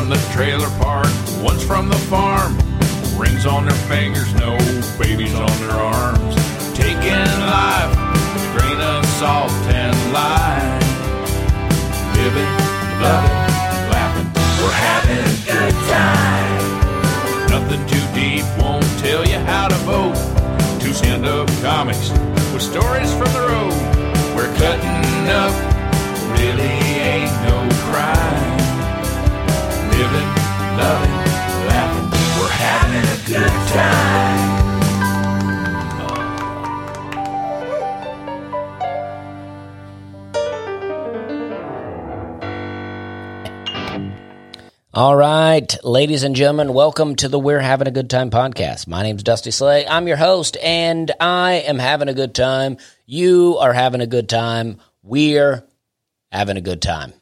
from the trailer park, one's from the farm. Rings on their fingers, no babies on their arms. Taking life with a grain of salt and lime. Living, loving, laughing, we're having a good time. Nothing too deep, won't tell you how to vote. Two stand up comics with stories from the road. We're cutting up, really loving, laughing, we're having a good time. All right, ladies and gentlemen, welcome to the We're Having a Good Time podcast. My name's Dusty Slay. I'm your host, and I am having a good time. You are having a good time. We're having a good time.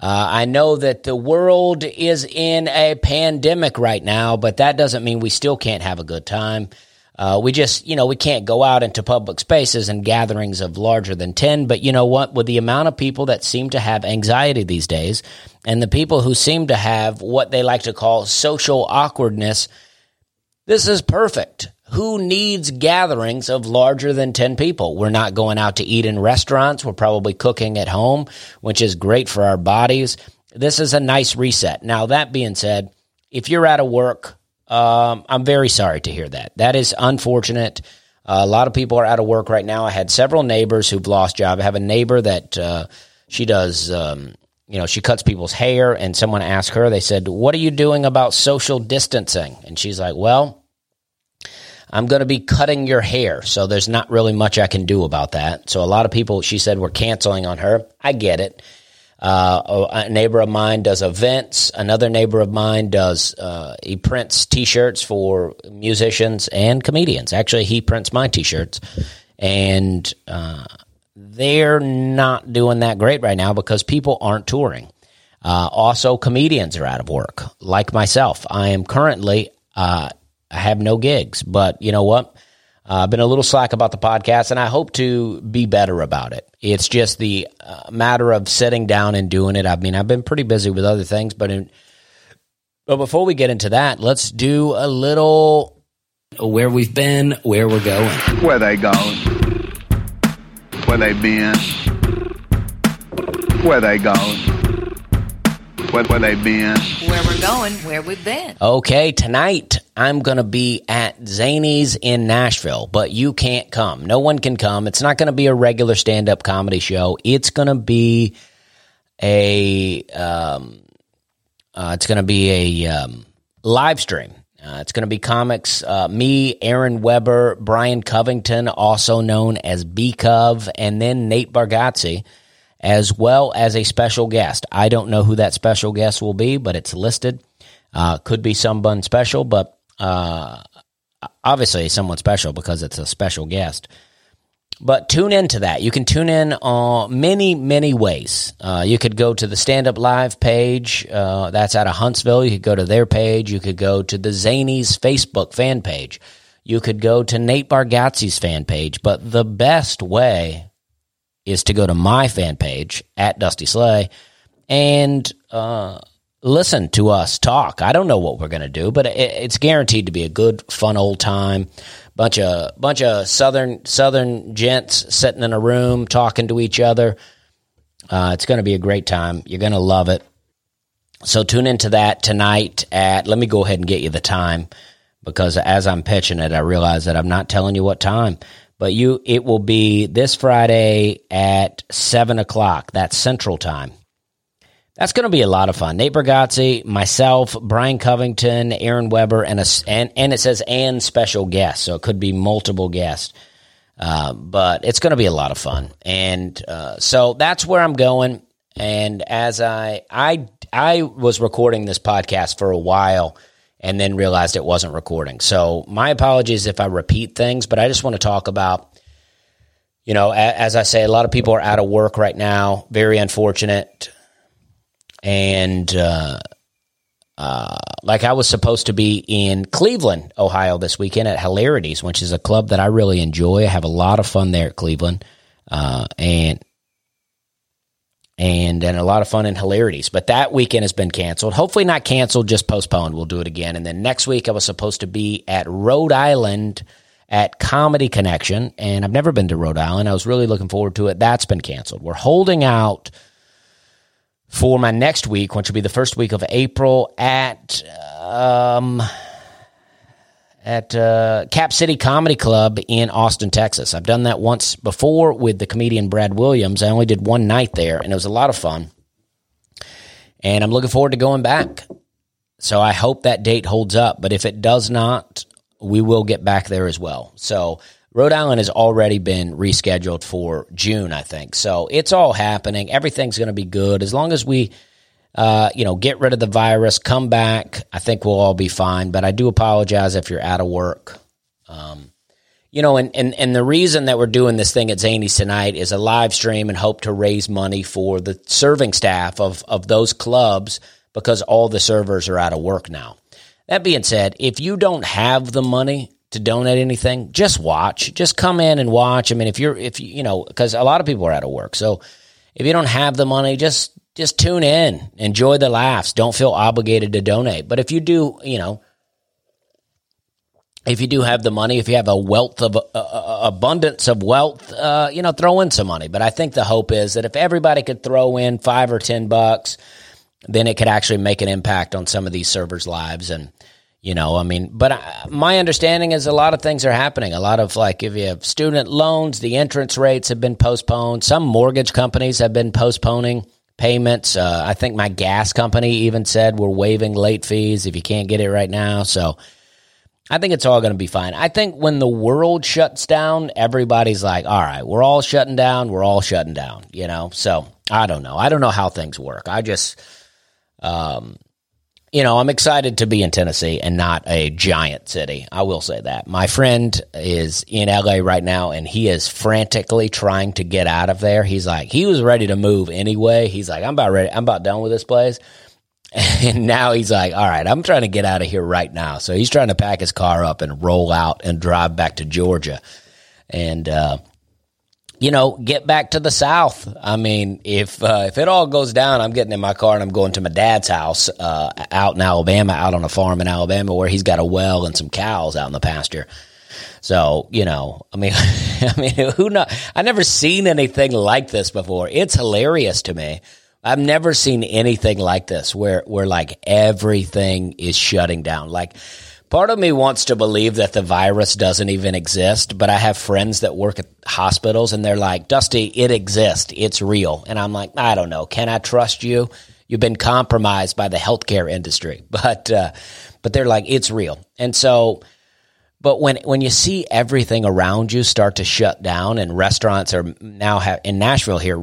Uh, I know that the world is in a pandemic right now, but that doesn't mean we still can't have a good time. Uh, we just, you know, we can't go out into public spaces and gatherings of larger than 10. But you know what? With the amount of people that seem to have anxiety these days and the people who seem to have what they like to call social awkwardness, this is perfect. Who needs gatherings of larger than 10 people? We're not going out to eat in restaurants. We're probably cooking at home, which is great for our bodies. This is a nice reset. Now, that being said, if you're out of work, um, I'm very sorry to hear that. That is unfortunate. Uh, a lot of people are out of work right now. I had several neighbors who've lost job. I have a neighbor that uh, she does, um, you know, she cuts people's hair, and someone asked her, they said, What are you doing about social distancing? And she's like, Well, I'm going to be cutting your hair. So there's not really much I can do about that. So a lot of people, she said, were canceling on her. I get it. Uh, a neighbor of mine does events. Another neighbor of mine does, uh, he prints t shirts for musicians and comedians. Actually, he prints my t shirts. And uh, they're not doing that great right now because people aren't touring. Uh, also, comedians are out of work, like myself. I am currently, uh, I have no gigs, but you know what? I've been a little slack about the podcast, and I hope to be better about it. It's just the uh, matter of sitting down and doing it. I mean, I've been pretty busy with other things, but in, but before we get into that, let's do a little where we've been, where we're going. Where they going? Where they been? Where they going? Where, where they been? Where we're going, where we've been. Okay, tonight I'm going to be at Zanies in Nashville, but you can't come. No one can come. It's not going to be a regular stand up comedy show. It's going to be a um, uh, it's going to be a um, live stream. Uh, it's going to be comics. Uh, me, Aaron Weber, Brian Covington, also known as B Cov, and then Nate Bargatze, as well as a special guest. I don't know who that special guest will be, but it's listed. Uh, could be someone special, but uh, obviously someone special because it's a special guest. But tune into that. You can tune in on many, many ways. Uh, you could go to the Stand Up Live page. Uh, that's out of Huntsville. You could go to their page. You could go to the Zanies Facebook fan page. You could go to Nate Bargatze's fan page. But the best way is to go to my fan page at Dusty Slay and uh, listen to us talk. I don't know what we're going to do, but it, it's guaranteed to be a good, fun old time. Bunch of bunch of southern southern gents sitting in a room talking to each other. Uh, it's going to be a great time. You're going to love it. So tune into that tonight at. Let me go ahead and get you the time because as I'm pitching it, I realize that I'm not telling you what time. But you, it will be this Friday at seven o'clock. That's Central Time. That's going to be a lot of fun. Nate Bargatze, myself, Brian Covington, Aaron Weber, and a, and, and it says and special guests, so it could be multiple guests. Uh, but it's going to be a lot of fun, and uh, so that's where I'm going. And as I I I was recording this podcast for a while, and then realized it wasn't recording. So my apologies if I repeat things, but I just want to talk about. You know, as I say, a lot of people are out of work right now. Very unfortunate and uh, uh, like I was supposed to be in Cleveland, Ohio this weekend at Hilarities, which is a club that I really enjoy. I have a lot of fun there at Cleveland, uh, and and and a lot of fun and hilarities. But that weekend has been canceled. Hopefully not canceled, just postponed. We'll do it again. And then next week I was supposed to be at Rhode Island at Comedy Connection, and I've never been to Rhode Island. I was really looking forward to it. That's been canceled. We're holding out for my next week, which will be the first week of April at um, at uh, Cap City Comedy Club in Austin, Texas. I've done that once before with the comedian Brad Williams. I only did one night there, and it was a lot of fun. And I'm looking forward to going back. So I hope that date holds up. But if it does not, we will get back there as well. So Rhode Island has already been rescheduled for June, I think. So it's all happening. Everything's going to be good as long as we uh, you know, get rid of the virus, come back. I think we'll all be fine. But I do apologize if you're out of work. Um, you know, and, and, and the reason that we're doing this thing at Zanies tonight is a live stream and hope to raise money for the serving staff of, of those clubs because all the servers are out of work now. That being said, if you don't have the money to donate anything, just watch. Just come in and watch. I mean, if you're, if you, you know, because a lot of people are out of work. So if you don't have the money, just just tune in, enjoy the laughs. Don't feel obligated to donate. But if you do, you know, if you do have the money, if you have a wealth of uh, uh, uh, abundance of wealth, uh, you know, throw in some money. But I think the hope is that if everybody could throw in five or ten bucks, then it could actually make an impact on some of these servers' lives. And you know, I mean, but I, my understanding is a lot of things are happening. A lot of like if you have student loans, the interest rates have been postponed. Some mortgage companies have been postponing payments. Uh, I think my gas company even said we're waiving late fees if you can't get it right now. So I think it's all going to be fine. I think when the world shuts down, everybody's like, all right, we're all shutting down. We're all shutting down, you know? So I don't know. I don't know how things work. I just, um, you know, I'm excited to be in Tennessee and not a giant city. I will say that. My friend is in LA right now and he is frantically trying to get out of there. He's like, he was ready to move anyway. He's like, I'm about ready. I'm about done with this place. And now he's like, all right, I'm trying to get out of here right now. So he's trying to pack his car up and roll out and drive back to Georgia. And, uh, you know, get back to the South. I mean, if uh, if it all goes down, I'm getting in my car and I'm going to my dad's house uh, out in Alabama, out on a farm in Alabama, where he's got a well and some cows out in the pasture. So you know, I mean, I mean, who know? I've never seen anything like this before. It's hilarious to me. I've never seen anything like this, where where like everything is shutting down, like Part of me wants to believe that the virus doesn't even exist, but I have friends that work at hospitals and they're like, Dusty, it exists. It's real. And I'm like, I don't know. Can I trust you? You've been compromised by the healthcare industry. But, uh, but they're like, it's real. And so, but when when you see everything around you start to shut down and restaurants are now have in Nashville here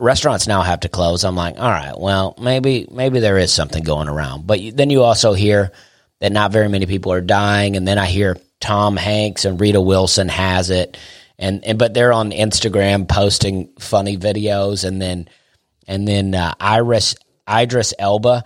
restaurants now have to close, I'm like, all right, well maybe maybe there is something going around. But then you also hear that not very many people are dying. And then I hear Tom Hanks and Rita Wilson has it. And, and but they're on Instagram posting funny videos and then and then uh, Iris Idris Elba.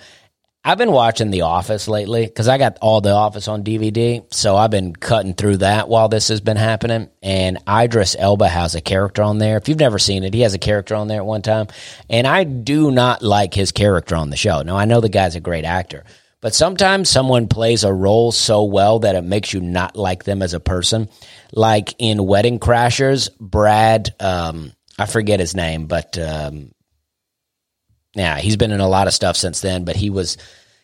I've been watching The Office lately because I got all The Office on DVD, so I've been cutting through that while this has been happening. And Idris Elba has a character on there. If you've never seen it, he has a character on there at one time, and I do not like his character on the show. Now I know the guy's a great actor, but sometimes someone plays a role so well that it makes you not like them as a person. Like in Wedding Crashers, Brad, um, I forget his name, but um, yeah, he's been in a lot of stuff since then. But he was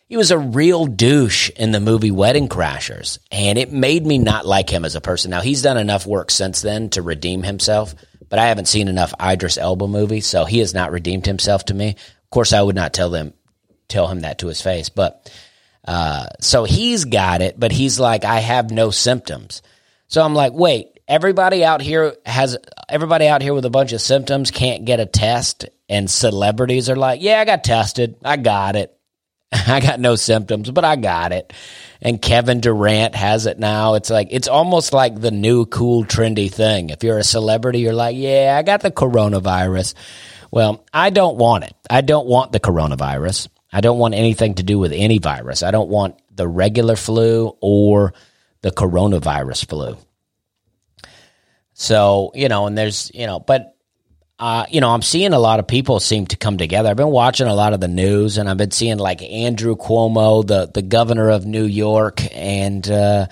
he was a real douche in the movie Wedding Crashers, and it made me not like him as a person. Now he's done enough work since then to redeem himself, but I haven't seen enough Idris Elba movies, so he has not redeemed himself to me. Of course, I would not tell them tell him that to his face, but uh, so he's got it, but he's like, I have no symptoms. So I'm like, wait, everybody out here has everybody out here with a bunch of symptoms can't get a test, and celebrities are like, yeah, I got tested, I got it, I got no symptoms, but I got it. And Kevin Durant has it now. It's like it's almost like the new cool trendy thing. If you're a celebrity, you're like, yeah, I got the coronavirus. Well, I don't want it. I don't want the coronavirus. I don't want anything to do with any virus. I don't want the regular flu or the coronavirus flu. So, you know, and there's, you know, but uh, you know, I'm seeing a lot of people seem to come together. I've been watching a lot of the news, and I've been seeing like Andrew Cuomo, the the governor of New York, and uh,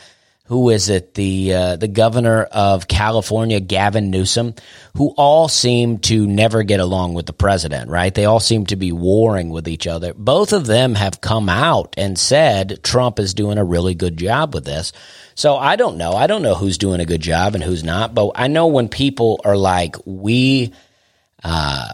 who is it? The uh, the governor of California, Gavin Newsom, who all seem to never get along with the president. Right? They all seem to be warring with each other. Both of them have come out and said Trump is doing a really good job with this. So I don't know. I don't know who's doing a good job and who's not. But I know when people are like, we uh,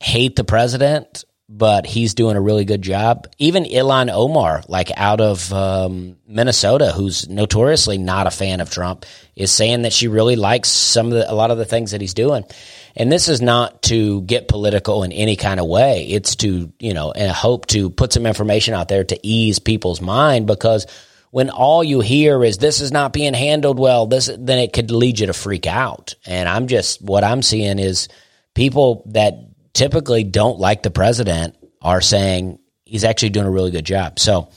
hate the president but he's doing a really good job. Even Ilhan Omar, like out of um, Minnesota, who's notoriously not a fan of Trump, is saying that she really likes some of the, a lot of the things that he's doing. And this is not to get political in any kind of way. It's to, you know, and hope to put some information out there to ease people's mind because when all you hear is this is not being handled well, this then it could lead you to freak out. And I'm just what I'm seeing is people that typically don't like the president are saying he's actually doing a really good job. So,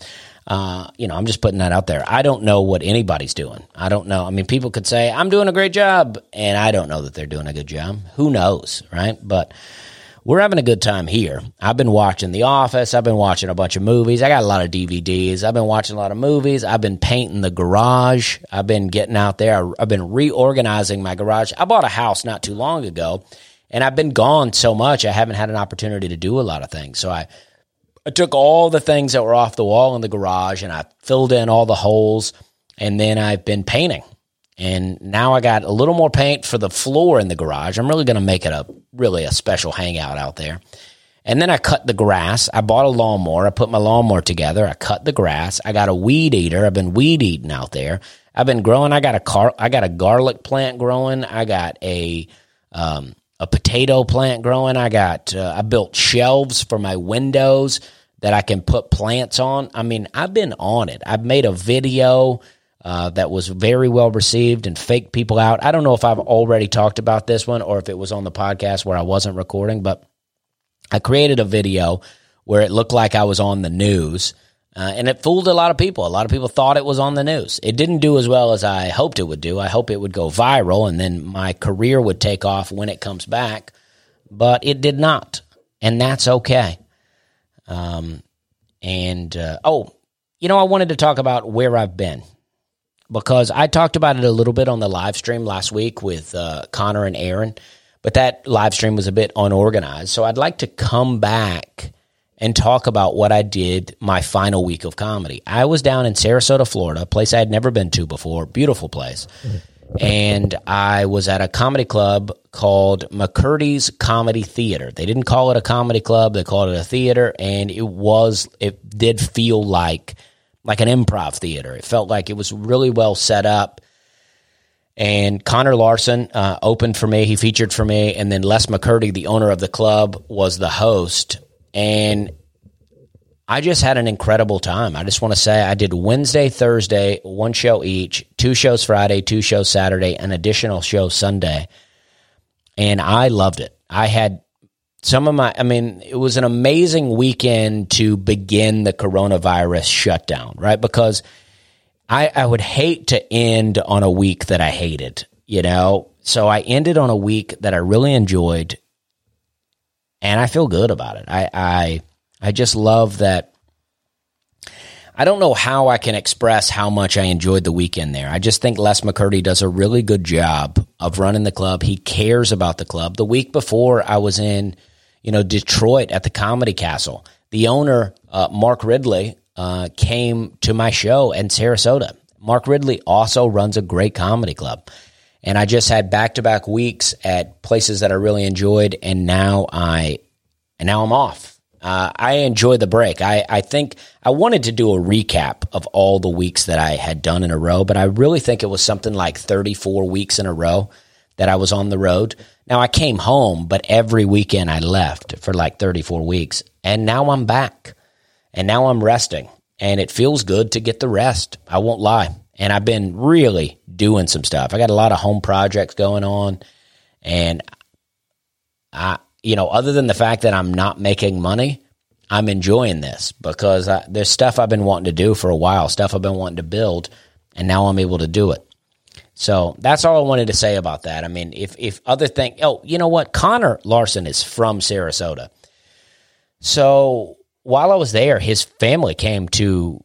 uh, you know, I'm just putting that out there. I don't know what anybody's doing. I don't know. I mean, people could say, I'm doing a great job, and I don't know that they're doing a good job. Who knows, right? But we're having a good time here. I've been watching The Office. I've been watching a bunch of movies. I got a lot of DVDs. I've been watching a lot of movies. I've been painting the garage. I've been getting out there. I've been reorganizing my garage. I bought a house not too long ago and I've been gone so much, I haven't had an opportunity to do a lot of things. So I, I took all the things that were off the wall in the garage and I filled in all the holes. And then I've been painting. And now I got a little more paint for the floor in the garage. I'm really going to make it a really a special hangout out there. And then I cut the grass. I bought a lawnmower. I put my lawnmower together. I cut the grass. I got a weed eater. I've been weed eating out there. I've been growing. I got a car. I got a garlic plant growing. I got a um, a potato plant growing. I got uh, I built shelves for my windows that I can put plants on. I mean, I've been on it. I've made a video uh, that was very well received and faked people out. I don't know if I've already talked about this one or if it was on the podcast where I wasn't recording, but I created a video where it looked like I was on the news uh, and it fooled a lot of people. A lot of people thought it was on the news. It didn't do as well as I hoped it would do. I hope it would go viral and then my career would take off when it comes back, but it did not. And that's okay. Um, and, uh, oh, you know, I wanted to talk about where I've been because I talked about it a little bit on the live stream last week with uh, Connor and Aaron, but that live stream was a bit unorganized. So I'd like to come back and talk about what I did my final week of comedy. I was down in Sarasota, Florida, a place I had never been to before, beautiful place. And I was at a comedy club called McCurdy's Comedy Theater. They didn't call it a comedy club, they called it a theater, and it was it did feel like like an improv theater. It felt like it was really well set up. And Connor Larson uh, opened for me. He featured for me. And then Les McCurdy, the owner of the club, was the host and I just had an incredible time. I just want to say I did Wednesday, Thursday, one show each, two shows Friday, two shows Saturday, an additional show Sunday. And I loved it. I had some of my, I mean, it was an amazing weekend to begin the coronavirus shutdown, right? Because I, I would hate to end on a week that I hated, you know? So I ended on a week that I really enjoyed and I feel good about it. I I I just love that. I don't know how I can express how much I enjoyed the weekend there. I just think Les McCurdy does a really good job of running the club. He cares about the club. The week before, I was in, you know, Detroit at the Comedy Castle. The owner, uh, Mark Ridley, uh, came to my show in Sarasota. Mark Ridley also runs a great comedy club. And I just had back to back weeks at places that I really enjoyed, and now I, and now I'm off. Uh, I enjoy the break. I, I think I wanted to do a recap of all the weeks that I had done in a row, but I really think it was something like 34 weeks in a row that I was on the road. Now I came home, but every weekend I left for like 34 weeks, and now I'm back, and now I'm resting, and it feels good to get the rest. I won't lie and I've been really doing some stuff. I got a lot of home projects going on, and I, you know, other than the fact that I'm not making money, I'm enjoying this because I, there's stuff I've been wanting to do for a while, stuff I've been wanting to build, and now I'm able to do it. So that's all I wanted to say about that. I mean, if if other thing, oh, you know what? Connor Larson is from Sarasota. So while I was there, his family came to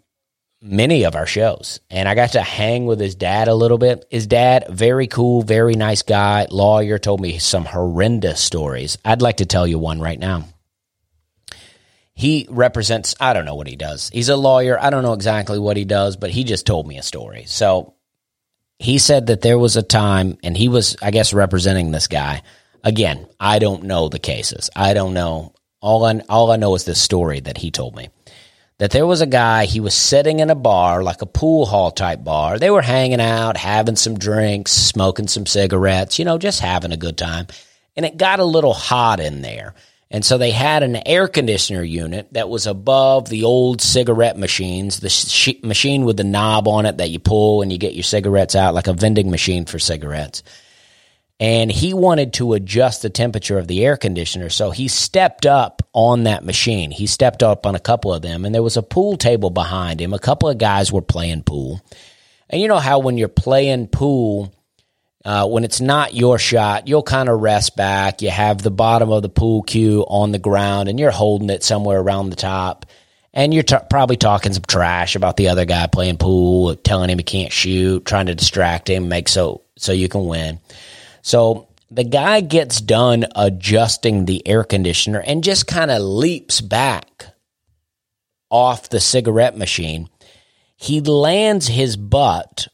many of our shows and I got to hang with his dad a little bit. His dad, very cool, very nice guy, lawyer, told me some horrendous stories. I'd like to tell you one right now. He represents, I don't know what he does. He's a lawyer. I don't know exactly what he does, but he just told me a story. So he said that there was a time, and he was, I guess, representing this guy. Again, I don't know the cases. I don't know. All I, all I know is this story that he told me that there was a guy, he was sitting in a bar, like a pool hall type bar. They were hanging out, having some drinks, smoking some cigarettes, you know, just having a good time. And it got a little hot in there. And so they had an air conditioner unit that was above the old cigarette machines, the sh- machine with the knob on it that you pull and you get your cigarettes out, like a vending machine for cigarettes and he wanted to adjust the temperature of the air conditioner. So he stepped up on that machine. He stepped up on a couple of them, and there was a pool table behind him. A couple of guys were playing pool. And you know how when you're playing pool, uh, when it's not your shot, you'll kind of rest back. You have the bottom of the pool cue on the ground, and you're holding it somewhere around the top. And you're t- probably talking some trash about the other guy playing pool, telling him he can't shoot, trying to distract him, make so so you can win. So the guy gets done adjusting the air conditioner and just kind of leaps back off the cigarette machine. He lands his butt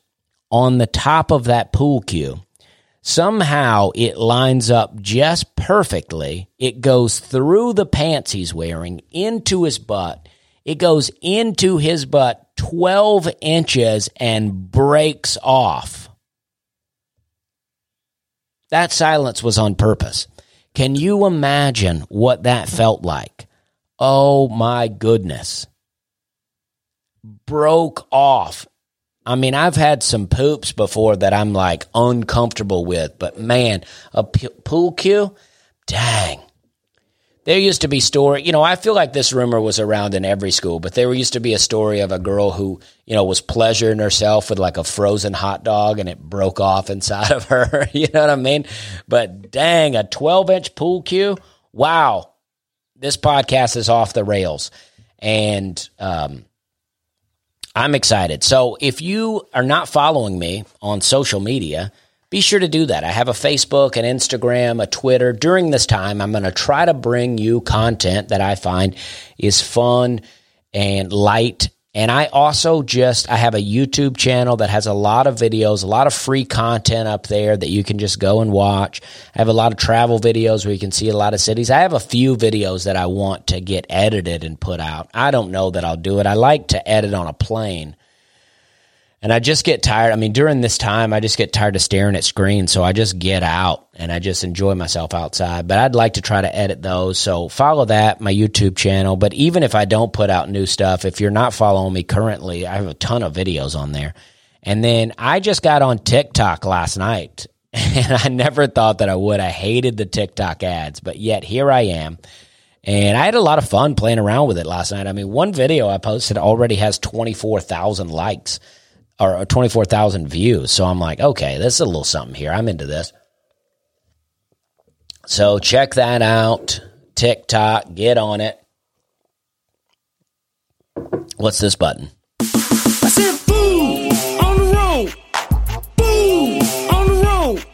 on the top of that pool cue. Somehow it lines up just perfectly. It goes through the pants he's wearing into his butt. It goes into his butt 12 inches and breaks off. That silence was on purpose. Can you imagine what that felt like? Oh my goodness. Broke off. I mean, I've had some poops before that I'm like uncomfortable with, but man, a p- pool cue, dang. There used to be story, you know, I feel like this rumor was around in every school, but there used to be a story of a girl who, you know, was pleasuring herself with like a frozen hot dog and it broke off inside of her. you know what I mean? But dang, a 12 inch pool cue. Wow. This podcast is off the rails. And, um, I'm excited. So if you are not following me on social media, be sure to do that. I have a Facebook, an Instagram, a Twitter. During this time, I'm going to try to bring you content that I find is fun and light. And I also just I have a YouTube channel that has a lot of videos, a lot of free content up there that you can just go and watch. I have a lot of travel videos where you can see a lot of cities. I have a few videos that I want to get edited and put out. I don't know that I'll do it. I like to edit on a plane and I just get tired. I mean, during this time, I just get tired of staring at screens. So I just get out and I just enjoy myself outside. But I'd like to try to edit those. So follow that, my YouTube channel. But even if I don't put out new stuff, if you're not following me currently, I have a ton of videos on there. And then I just got on TikTok last night and I never thought that I would. I hated the TikTok ads, but yet here I am. And I had a lot of fun playing around with it last night. I mean, one video I posted already has 24,000 likes or uh, 24,000 views. So I'm like, okay, this is a little something here. I'm into this. So check that out. TikTok, get on it. What's this button? I said food on the road. Food on the road.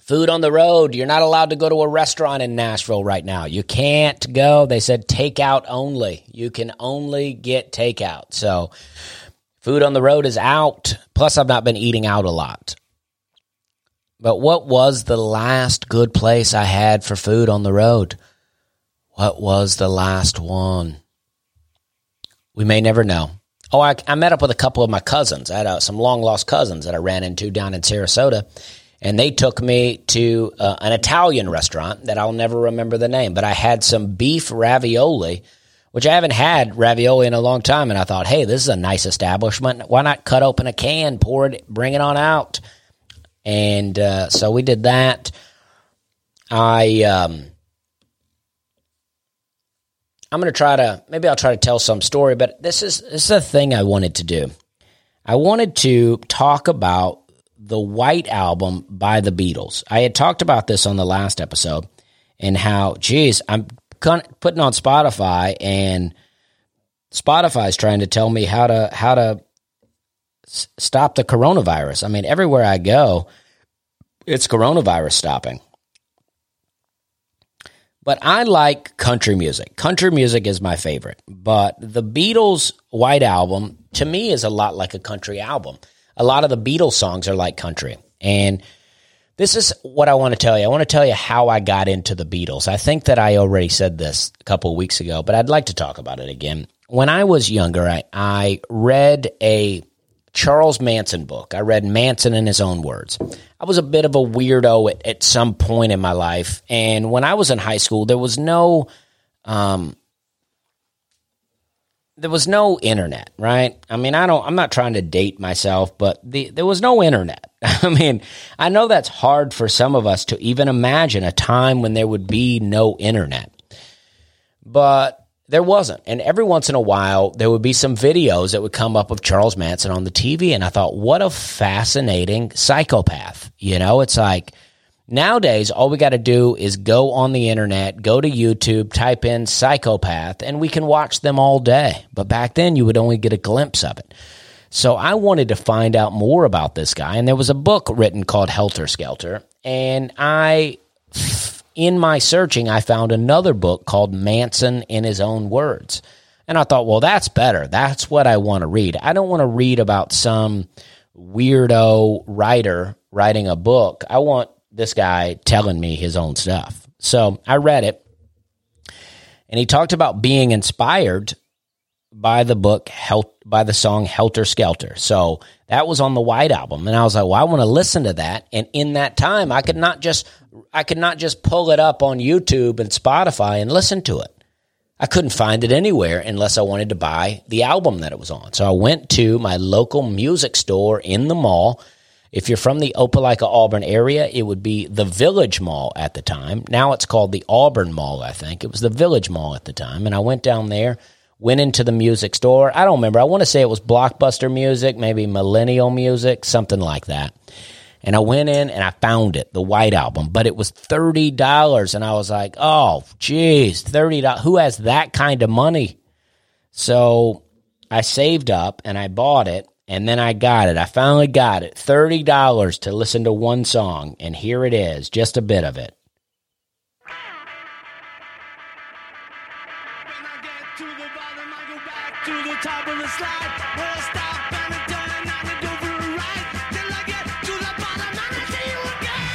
Food on the road. You're not allowed to go to a restaurant in Nashville right now. You can't go. They said takeout only. You can only get takeout. So Food on the road is out. Plus, I've not been eating out a lot. But what was the last good place I had for food on the road? What was the last one? We may never know. Oh, I, I met up with a couple of my cousins. I had uh, some long lost cousins that I ran into down in Sarasota, and they took me to uh, an Italian restaurant that I'll never remember the name. But I had some beef ravioli which I haven't had ravioli in a long time. And I thought, hey, this is a nice establishment. Why not cut open a can, pour it, bring it on out? And uh, so we did that. I um, I'm going to try to maybe I'll try to tell some story, but this is this is a thing I wanted to do. I wanted to talk about the White Album by the Beatles. I had talked about this on the last episode and how, geez, I'm putting on Spotify and Spotify's trying to tell me how to how to s- stop the coronavirus. I mean, everywhere I go, it's coronavirus stopping. But I like country music. Country music is my favorite. But the Beatles' White Album, to me, is a lot like a country album. A lot of the Beatles songs are like country. And this is what I want to tell you. I want to tell you how I got into the Beatles. I think that I already said this a couple of weeks ago, but I'd like to talk about it again. When I was younger, I, I read a Charles Manson book. I read Manson in his own words. I was a bit of a weirdo at, at some point in my life. And when I was in high school, there was no, um, there was no internet, right? I mean, I don't, I'm not trying to date myself, but the, there was no internet. I mean, I know that's hard for some of us to even imagine a time when there would be no internet. But there wasn't. And every once in a while, there would be some videos that would come up of Charles Manson on the TV. And I thought, what a fascinating psychopath. You know, it's like nowadays, all we got to do is go on the internet, go to YouTube, type in psychopath, and we can watch them all day. But back then, you would only get a glimpse of it. So I wanted to find out more about this guy. And there was a book written called Helter Skelter. And I in my searching, I found another book called Manson in His Own Words. And I thought, well, that's better. That's what I want to read. I don't want to read about some weirdo writer writing a book. I want this guy telling me his own stuff. So I read it. And he talked about being inspired by the book Hel- by the song Helter Skelter. So that was on the White album and I was like, "Well, I want to listen to that." And in that time, I could not just I could not just pull it up on YouTube and Spotify and listen to it. I couldn't find it anywhere unless I wanted to buy the album that it was on. So I went to my local music store in the mall. If you're from the Opelika Auburn area, it would be the Village Mall at the time. Now it's called the Auburn Mall, I think. It was the Village Mall at the time. And I went down there went into the music store. I don't remember. I want to say it was Blockbuster Music, maybe Millennial Music, something like that. And I went in and I found it, the White Album, but it was thirty dollars, and I was like, "Oh, geez, thirty dollars! Who has that kind of money?" So I saved up and I bought it, and then I got it. I finally got it, thirty dollars to listen to one song, and here it is, just a bit of it. When I get to the bottom, I go back to the top of the slide. Where I stop and I turn and I do for a ride. Till I get to the bottom and I see you again.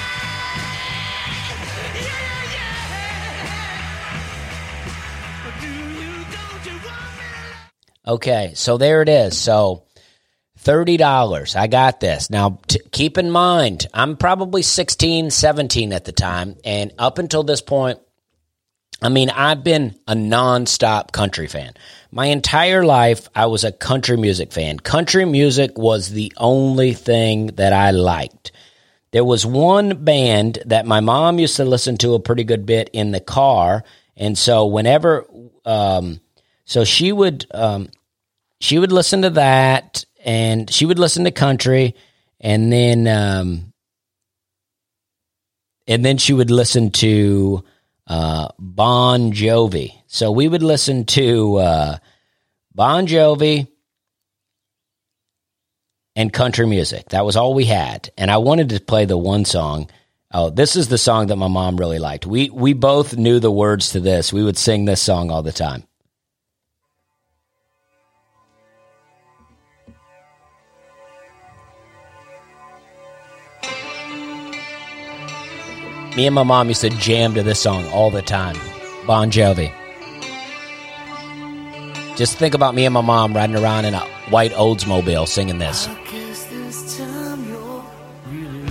Yeah, yeah, yeah. Do you, don't you want me to Okay, so there it is. So thirty dollars. I got this. Now t- keep in mind, I'm probably 16, 17 at the time, and up until this point, I mean, I've been a nonstop country fan. My entire life, I was a country music fan. Country music was the only thing that I liked. There was one band that my mom used to listen to a pretty good bit in the car, and so whenever, um, so she would, um, she would listen to that, and she would listen to country, and then, um, and then she would listen to uh, Bon Jovi. So we would listen to uh, Bon Jovi and country music. That was all we had, and I wanted to play the one song. Oh, this is the song that my mom really liked. We we both knew the words to this. We would sing this song all the time. Me and my mom used to jam to this song all the time. Bon Jovi. Just think about me and my mom riding around in a white Oldsmobile singing this. guess this time you're really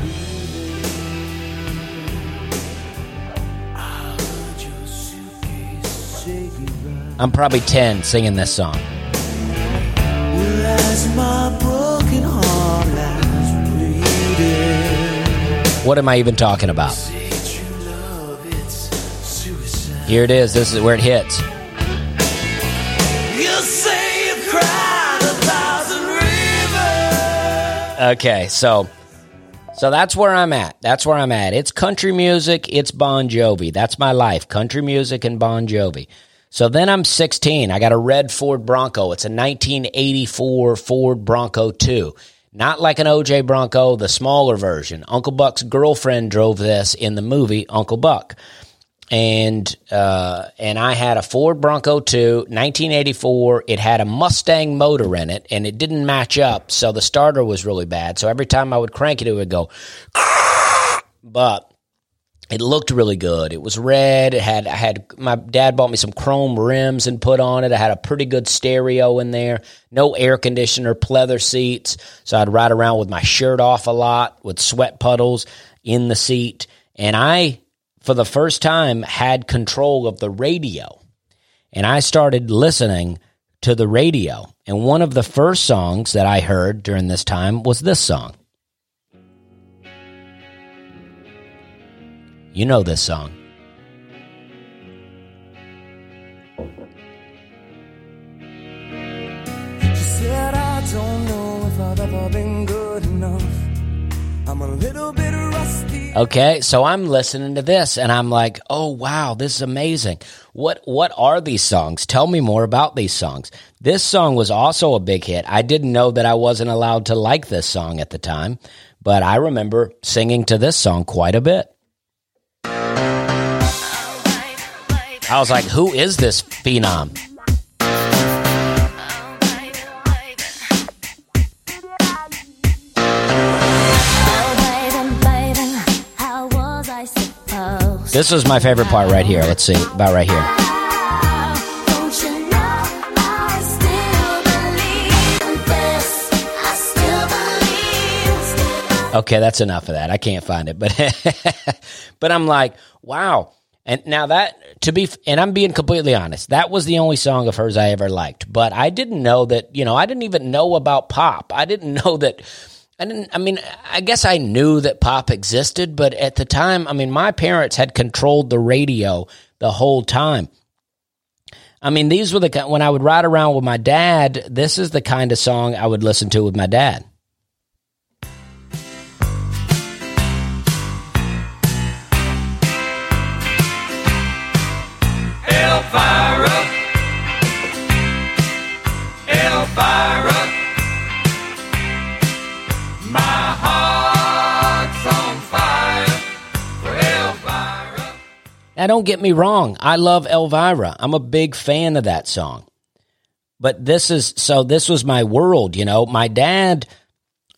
I heard your suitcase say goodbye. I'm probably 10 singing this song. Well, as my broken heart What am I even talking about? Here it is. This is where it hits. You say you've cried a thousand rivers. Okay, so so that's where I'm at. That's where I'm at. It's country music, it's Bon Jovi. That's my life. Country music and Bon Jovi. So then I'm 16. I got a red Ford Bronco. It's a 1984 Ford Bronco 2. Not like an OJ Bronco, the smaller version. Uncle Buck's girlfriend drove this in the movie Uncle Buck. And uh, and I had a Ford Bronco 2, 1984. It had a Mustang motor in it, and it didn't match up, so the starter was really bad. So every time I would crank it, it would go. But it looked really good. It was red. It had I had my dad bought me some chrome rims and put on it. I had a pretty good stereo in there. No air conditioner, pleather seats. So I'd ride around with my shirt off a lot with sweat puddles in the seat. And I for the first time had control of the radio. And I started listening to the radio. And one of the first songs that I heard during this time was this song. You know this song. Okay, so I'm listening to this and I'm like, "Oh wow, this is amazing. What what are these songs? Tell me more about these songs." This song was also a big hit. I didn't know that I wasn't allowed to like this song at the time, but I remember singing to this song quite a bit. I was like, "Who is this phenom?" This was my favorite part right here. Let's see, about right here. Okay, that's enough of that. I can't find it, but but I'm like, wow. And now that to be, and I'm being completely honest, that was the only song of hers I ever liked. But I didn't know that, you know, I didn't even know about pop. I didn't know that. I didn't. I mean, I guess I knew that pop existed, but at the time, I mean, my parents had controlled the radio the whole time. I mean, these were the when I would ride around with my dad. This is the kind of song I would listen to with my dad. Now, don't get me wrong. I love Elvira. I'm a big fan of that song. But this is so. This was my world. You know, my dad.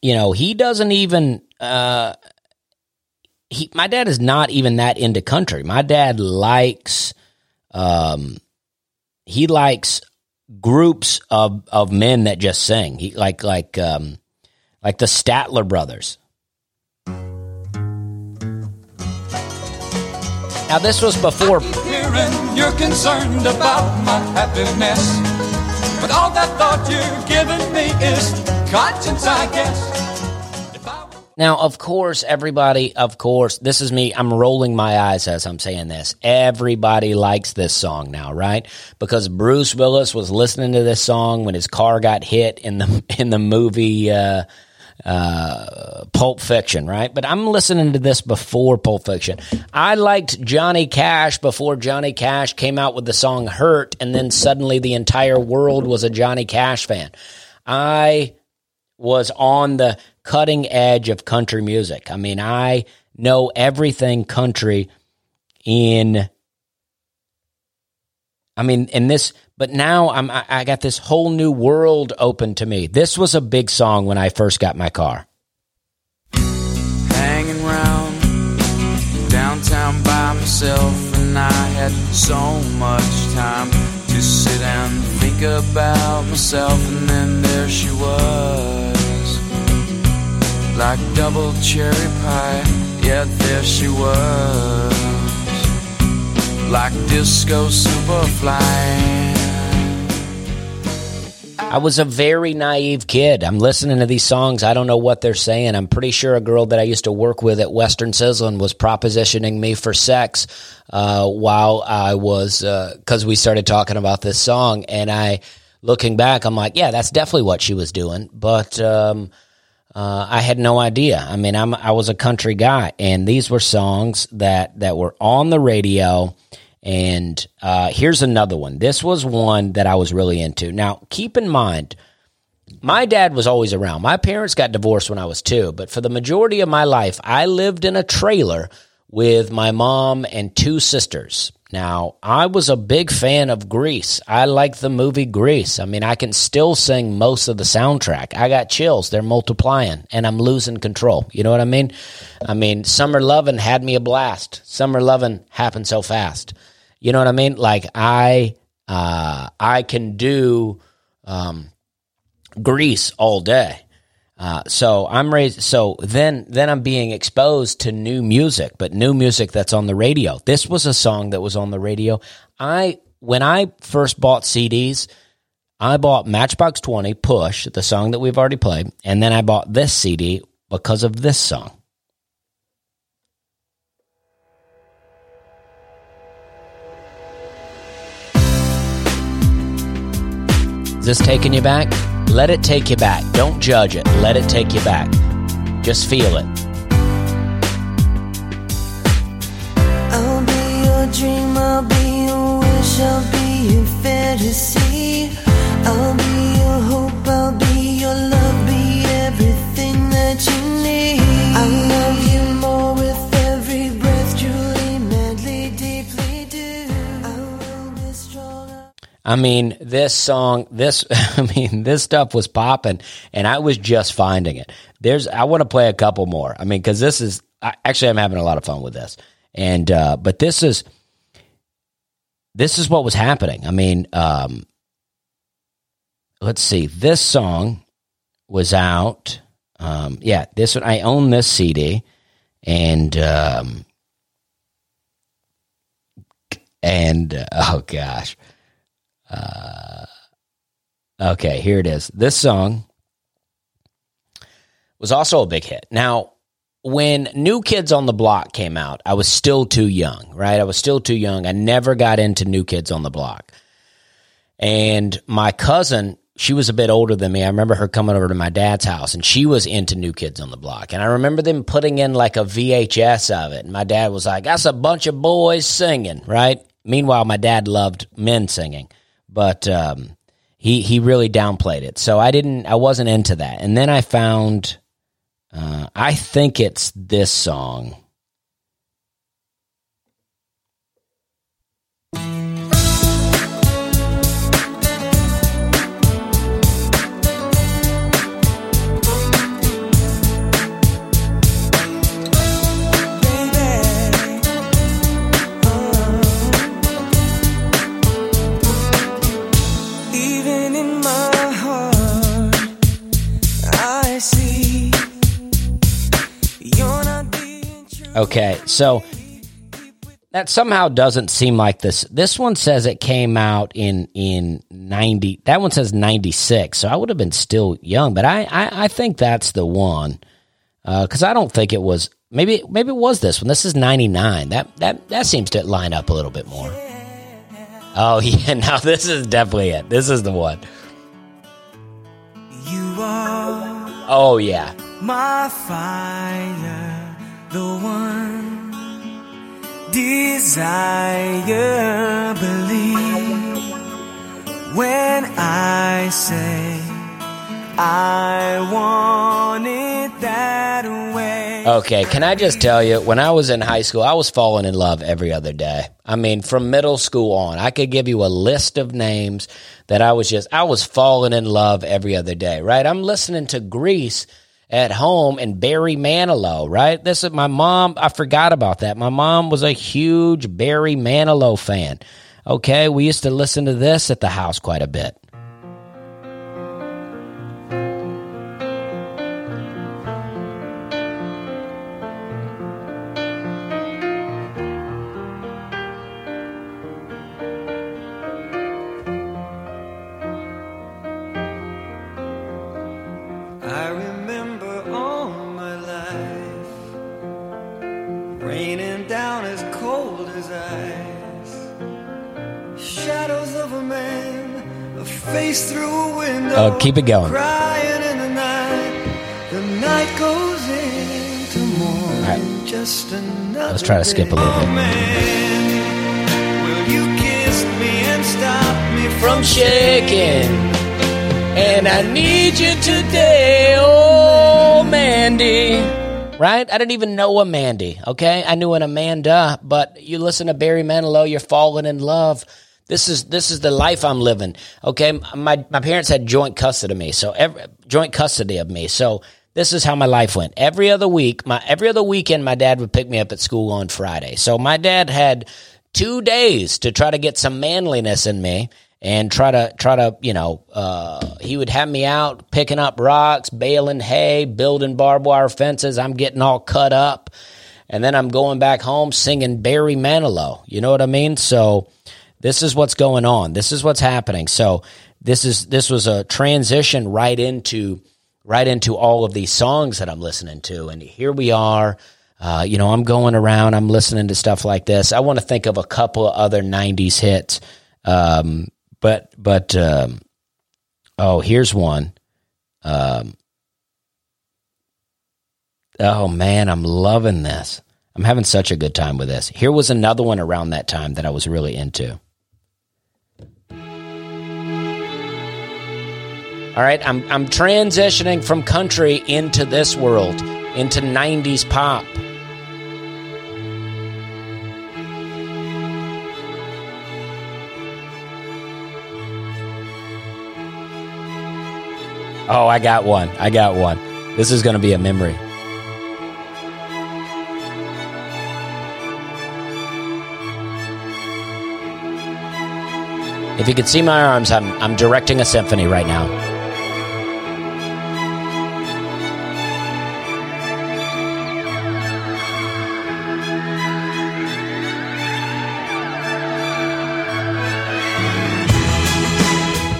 You know, he doesn't even. Uh, he, my dad is not even that into country. My dad likes. Um, he likes groups of of men that just sing. He like like um, like the Statler brothers. Now this was before hearing you're concerned about my happiness. But all that thought you're giving me is conscience, I guess. I Now, of course, everybody, of course, this is me. I'm rolling my eyes as I'm saying this. Everybody likes this song now, right? Because Bruce Willis was listening to this song when his car got hit in the in the movie uh, uh, Pulp Fiction, right? But I'm listening to this before Pulp Fiction. I liked Johnny Cash before Johnny Cash came out with the song "Hurt," and then suddenly the entire world was a Johnny Cash fan. I was on the cutting edge of country music. I mean, I know everything country in I mean, in this but now I'm I, I got this whole new world open to me. This was a big song when I first got my car. hanging round downtown by myself, and I had so much time to sit and think about myself, and then there she was, like double cherry pie. Yeah, there she was, like disco superfly. I was a very naive kid. I'm listening to these songs. I don't know what they're saying. I'm pretty sure a girl that I used to work with at Western Sizzling was propositioning me for sex uh, while I was, because we started talking about this song. And I, looking back, I'm like, yeah, that's definitely what she was doing. But um, uh, I had no idea. I mean, I'm I was a country guy, and these were songs that that were on the radio. And uh, here's another one. This was one that I was really into. Now, keep in mind, my dad was always around. My parents got divorced when I was two, but for the majority of my life, I lived in a trailer with my mom and two sisters. Now, I was a big fan of Grease. I like the movie Grease. I mean, I can still sing most of the soundtrack. I got chills. They're multiplying and I'm losing control. You know what I mean? I mean, Summer Lovin' had me a blast. Summer Lovin' happened so fast. You know what I mean? Like I uh I can do um Grease all day. Uh, so I'm raised. So then, then I'm being exposed to new music, but new music that's on the radio. This was a song that was on the radio. I when I first bought CDs, I bought Matchbox Twenty Push, the song that we've already played, and then I bought this CD because of this song. Is this taking you back? Let it take you back. Don't judge it. Let it take you back. Just feel it. I'll be your dream, I'll be your wish, I'll be your fantasy. I'll be I mean, this song, this, I mean, this stuff was popping, and I was just finding it. There's, I want to play a couple more. I mean, because this is, I, actually, I'm having a lot of fun with this, and uh, but this is, this is what was happening. I mean, um, let's see, this song was out. Um, yeah, this one I own this CD, and um, and uh, oh gosh. Uh, okay, here it is. This song was also a big hit. Now, when New Kids on the Block came out, I was still too young, right? I was still too young. I never got into New Kids on the Block. And my cousin, she was a bit older than me. I remember her coming over to my dad's house and she was into New Kids on the Block. And I remember them putting in like a VHS of it. And my dad was like, that's a bunch of boys singing, right? Meanwhile, my dad loved men singing, but um, he he really downplayed it. So I didn't, I wasn't into that. And then I found, uh, I think it's this song. Okay, so that somehow doesn't seem like this. This one says it came out in in ninety. That one says ninety six. So I would have been still young, but I I, I think that's the one uh, because I don't think it was. Maybe maybe it was this one. This is ninety nine. That that that seems to line up a little bit more. Oh yeah, now this is definitely it. This is the one. You are Oh yeah. my fire, the one desire. Believe when I say I want it that way. Okay, can I just tell you, when I was in high school, I was falling in love every other day. I mean, from middle school on, I could give you a list of names that I was just, I was falling in love every other day, right? I'm listening to Grease at home and Barry Manilow, right? This is my mom. I forgot about that. My mom was a huge Barry Manilow fan. Okay, we used to listen to this at the house quite a bit. Keep it going. Crying in the night. The night goes morning, Alright. just another Let's try to skip a little bit. Oh, man, will you kiss me and stop me From shaking, and I need you today, oh Mandy. Right? I didn't even know a Mandy. Okay, I knew an Amanda, but you listen to Barry Manilow, you're falling in love. This is this is the life I'm living. Okay, my my parents had joint custody of me, so every, joint custody of me. So this is how my life went. Every other week, my every other weekend, my dad would pick me up at school on Friday. So my dad had two days to try to get some manliness in me and try to try to you know uh, he would have me out picking up rocks baling hay building barbed wire fences i'm getting all cut up and then i'm going back home singing barry manilow you know what i mean so this is what's going on. This is what's happening. So this is this was a transition right into right into all of these songs that i'm listening to. And here we are uh, you know i'm going around i'm listening to stuff like this. I want to think of a couple of other 90s hits. Um, but but um, oh here's one. Um, oh man i'm loving this. I'm having such a good time with this. Here was another one around that time that i was really into all right i'm i'm transitioning from country into this world into 90s pop Oh, I got one. I got one. This is going to be a memory. If you could see my arms, I'm, I'm directing a symphony right now.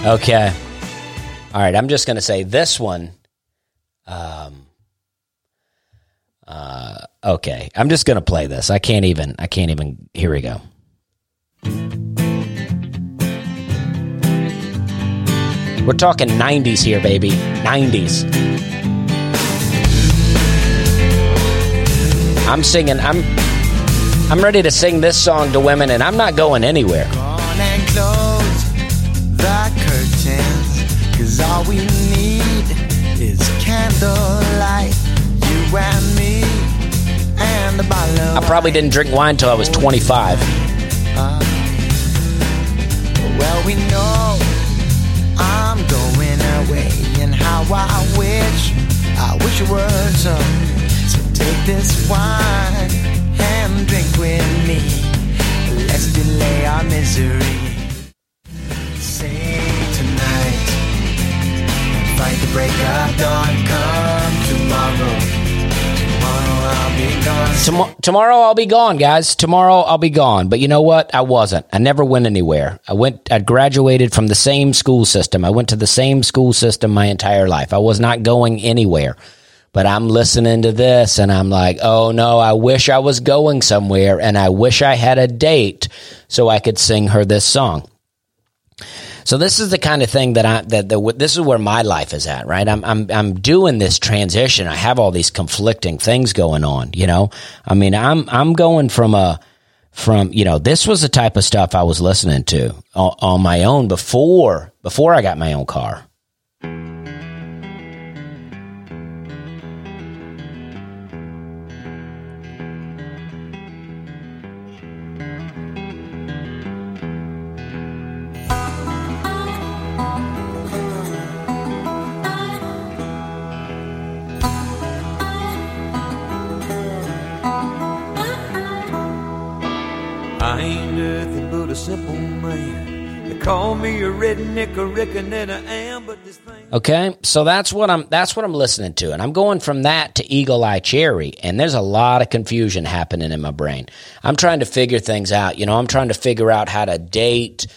Okay. All right, I'm just going to say this one. Um, uh, okay, I'm just going to play this. I can't even. I can't even. Here we go. We're talking 90s here, baby. 90s. I'm singing. I'm. I'm ready to sing this song to women, and I'm not going anywhere. All we need is candlelight. You and me and a bottle I probably didn't drink wine until I was 25. Ah. Well, we know I'm going away, and how I wish, I wish it were so. So take this wine and drink with me. Let's delay our misery. Tomo- tomorrow I'll be gone, guys. Tomorrow I'll be gone. But you know what? I wasn't. I never went anywhere. I went. I graduated from the same school system. I went to the same school system my entire life. I was not going anywhere. But I'm listening to this and I'm like, oh no, I wish I was going somewhere and I wish I had a date so I could sing her this song. So this is the kind of thing that I that the, this is where my life is at, right? I'm I'm I'm doing this transition. I have all these conflicting things going on, you know. I mean, I'm I'm going from a from you know this was the type of stuff I was listening to on, on my own before before I got my own car. Okay, so that's what I'm that's what I'm listening to, and I'm going from that to Eagle Eye Cherry, and there's a lot of confusion happening in my brain. I'm trying to figure things out. You know, I'm trying to figure out how to date,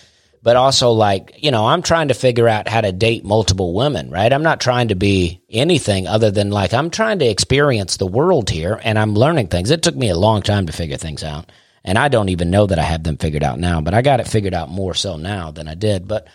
but also like you know, I'm trying to figure out how to date multiple women. Right? I'm not trying to be anything other than like I'm trying to experience the world here, and I'm learning things. It took me a long time to figure things out, and I don't even know that I have them figured out now, but I got it figured out more so now than I did, but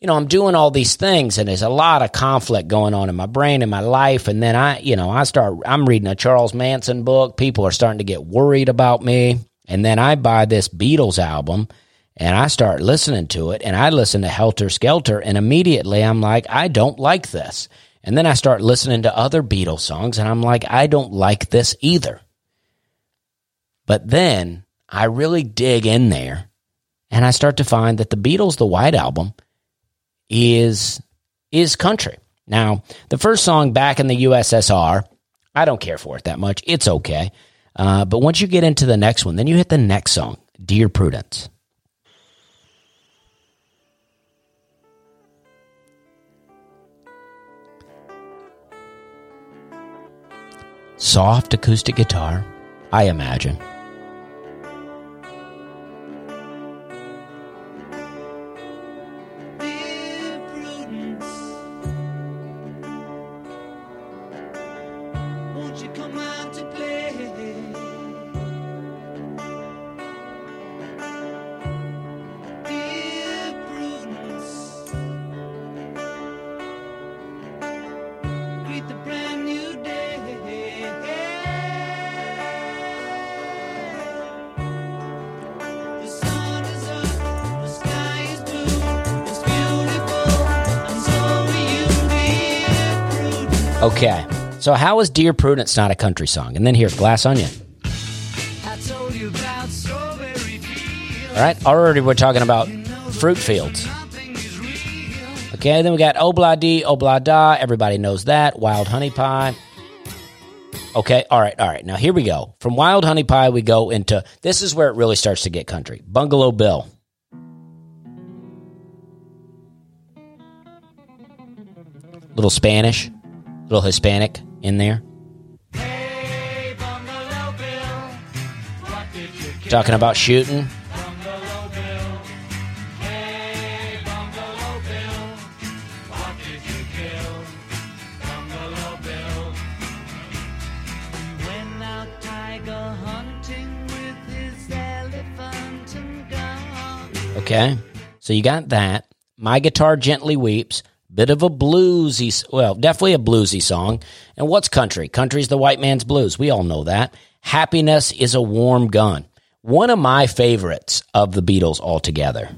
you know, I'm doing all these things and there's a lot of conflict going on in my brain and my life. And then I, you know, I start, I'm reading a Charles Manson book. People are starting to get worried about me. And then I buy this Beatles album and I start listening to it and I listen to Helter Skelter and immediately I'm like, I don't like this. And then I start listening to other Beatles songs and I'm like, I don't like this either. But then I really dig in there and I start to find that the Beatles, the White Album, is is country. Now, the first song back in the USSR, I don't care for it that much. It's okay. Uh, but once you get into the next one, then you hit the next song, Dear Prudence. Soft acoustic guitar, I imagine. So how is Dear Prudence not a country song? And then here's Glass Onion. All right. Already we're talking about fruit fields. Okay. Then we got Obla Di, Obla Da. Everybody knows that. Wild Honey Pie. Okay. All right. All right. Now here we go. From Wild Honey Pie, we go into this is where it really starts to get country. Bungalow Bill. Little Spanish, little Hispanic in there. Talking about shooting. Okay. So you got that. My Guitar Gently Weeps. Bit of a bluesy, well, definitely a bluesy song. And what's country? Country's the white man's blues. We all know that. Happiness is a warm gun. One of my favorites of the Beatles altogether.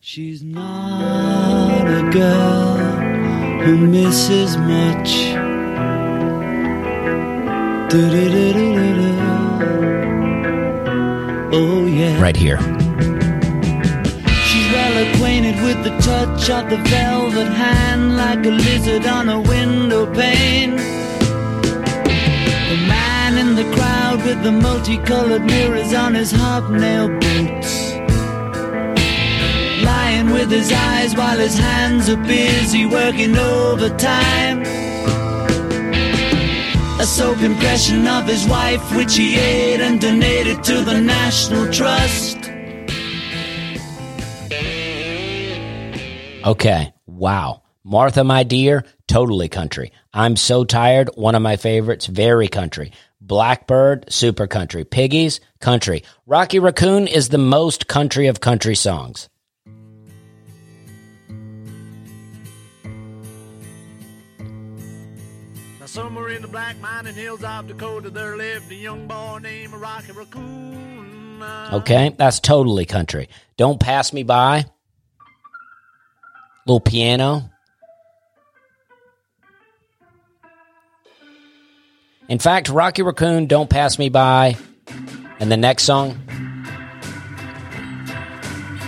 She's not a girl who misses much. Oh, yeah. Right here. With the touch of the velvet hand, like a lizard on a window pane. The man in the crowd with the multicolored mirrors on his hobnail boots. Lying with his eyes while his hands are busy working overtime. A soap impression of his wife, which he ate and donated to the National Trust. Okay. Wow. Martha, my dear, totally country. I'm so tired. One of my favorites, very country. Blackbird, super country. Piggies, country. Rocky Raccoon is the most country of country songs. Now somewhere in the black mining hills of Dakota, there lived a young boy named Rocky Raccoon. Okay, that's totally country. Don't pass me by. Little piano. In fact, Rocky Raccoon, Don't Pass Me By, and the next song,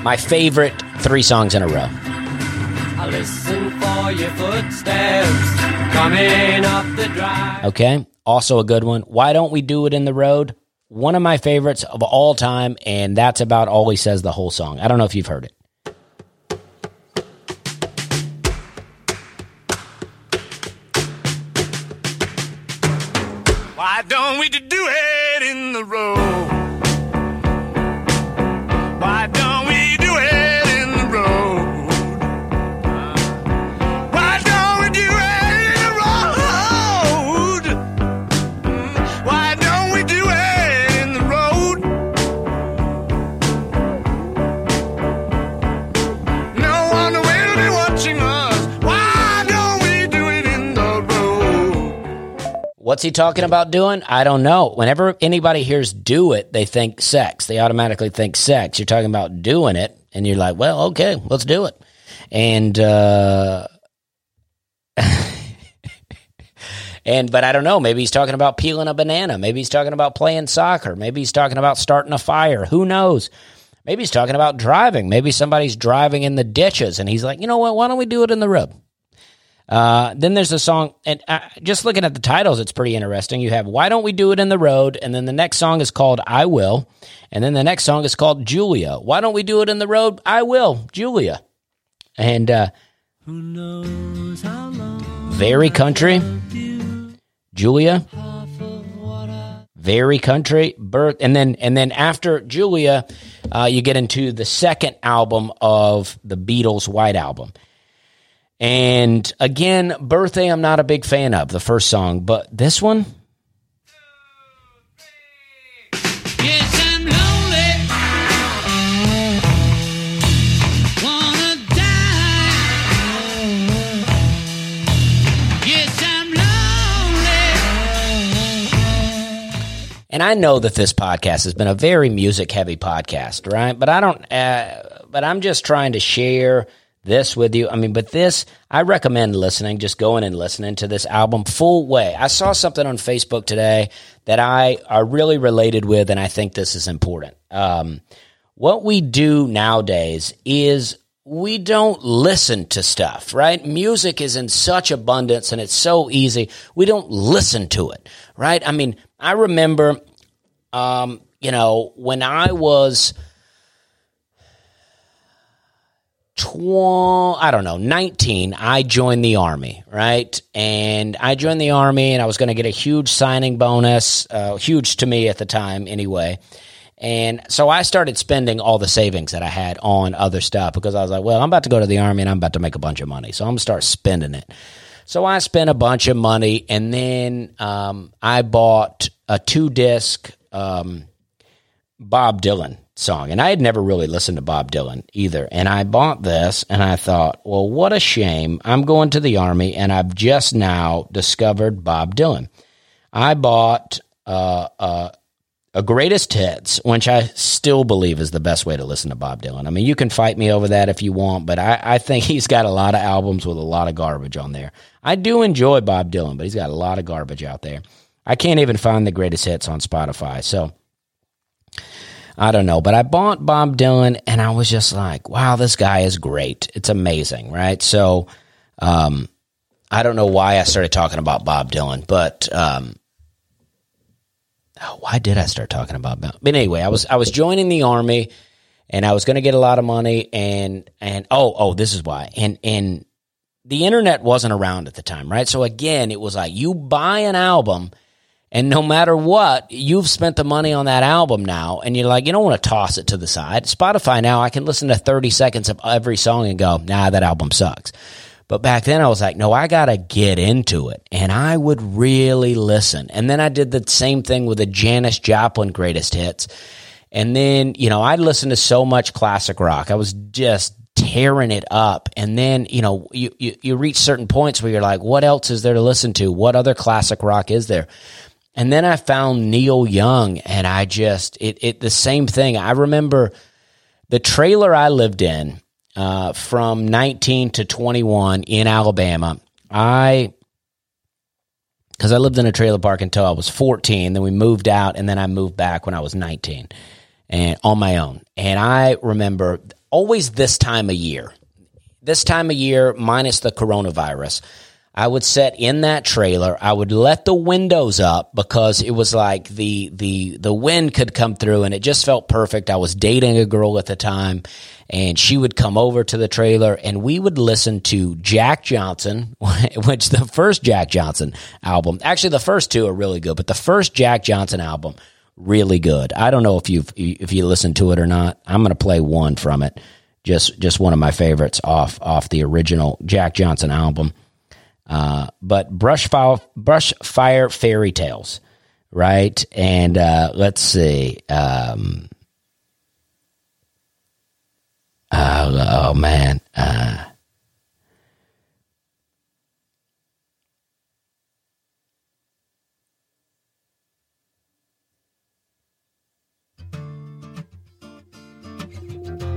my favorite three songs in a row. I listen for your footsteps coming up the drive. Okay, also a good one. Why don't we do it in the road? One of my favorites of all time, and that's about all he says the whole song. I don't know if you've heard it. Don't we do it in the road? What's he talking about doing? I don't know. Whenever anybody hears do it, they think sex. They automatically think sex. You're talking about doing it, and you're like, well, okay, let's do it. And, uh, and, but I don't know. Maybe he's talking about peeling a banana. Maybe he's talking about playing soccer. Maybe he's talking about starting a fire. Who knows? Maybe he's talking about driving. Maybe somebody's driving in the ditches, and he's like, you know what? Why don't we do it in the road? Uh, then there's a song, and uh, just looking at the titles, it's pretty interesting. You have "Why Don't We Do It in the Road," and then the next song is called "I Will," and then the next song is called "Julia." Why don't we do it in the road? I will, Julia. And uh, very country, Julia. Very country, birth, and then and then after Julia, uh, you get into the second album of the Beatles' White Album. And again, Birthday, I'm not a big fan of the first song, but this one, Yes, I'm lonely. Wanna die. Yes, I'm lonely. and I know that this podcast has been a very music heavy podcast, right? But I don't, uh, but I'm just trying to share this with you. I mean, but this, I recommend listening, just going and listening to this album full way. I saw something on Facebook today that I are really related with, and I think this is important. Um, what we do nowadays is we don't listen to stuff, right? Music is in such abundance and it's so easy. We don't listen to it, right? I mean, I remember, um, you know, when I was tw- I don't know, 19, I joined the army, right? And I joined the army and I was going to get a huge signing bonus, uh, huge to me at the time anyway. And so I started spending all the savings that I had on other stuff because I was like, well, I'm about to go to the army and I'm about to make a bunch of money. So I'm going to start spending it. So I spent a bunch of money and then um, I bought a two disc um, Bob Dylan song. And I had never really listened to Bob Dylan either. And I bought this and I thought, well, what a shame. I'm going to the army and I've just now discovered Bob Dylan. I bought uh, uh, a greatest hits, which I still believe is the best way to listen to Bob Dylan. I mean, you can fight me over that if you want, but I, I think he's got a lot of albums with a lot of garbage on there. I do enjoy Bob Dylan, but he's got a lot of garbage out there. I can't even find the greatest hits on Spotify. So I don't know, but I bought Bob Dylan and I was just like, wow, this guy is great. It's amazing, right? So, um, I don't know why I started talking about Bob Dylan, but, um, oh, why did I start talking about Bob? But anyway, I was, I was joining the army and I was going to get a lot of money and, and, oh, oh, this is why. And, and the internet wasn't around at the time, right? So again, it was like you buy an album and no matter what, you've spent the money on that album now, and you're like, you don't want to toss it to the side. Spotify now, I can listen to 30 seconds of every song and go, nah, that album sucks. But back then, I was like, no, I got to get into it. And I would really listen. And then I did the same thing with the Janis Joplin greatest hits. And then, you know, I'd listen to so much classic rock. I was just tearing it up. And then, you know, you, you, you reach certain points where you're like, what else is there to listen to? What other classic rock is there? And then I found Neil Young and I just, it, it, the same thing. I remember the trailer I lived in, uh, from 19 to 21 in Alabama. I, cause I lived in a trailer park until I was 14. Then we moved out and then I moved back when I was 19 and on my own. And I remember always this time of year, this time of year minus the coronavirus, I would sit in that trailer. I would let the windows up because it was like the the the wind could come through and it just felt perfect. I was dating a girl at the time and she would come over to the trailer and we would listen to Jack Johnson, which the first Jack Johnson album, actually the first two are really good, but the first Jack Johnson album really good. I don't know if you've if you listened to it or not. I'm going to play one from it. Just just one of my favorites off off the original Jack Johnson album. Uh, but brush fire, brush fire fairy tales, right? And uh, let's see. Um, uh, oh man.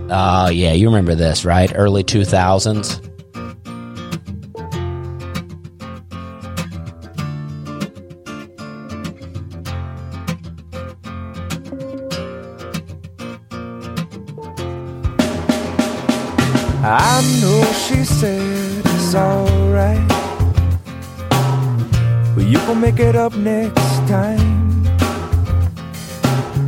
Oh, yeah, you remember this, right? Early 2000s. Said it's alright. But you gon' make it up next time.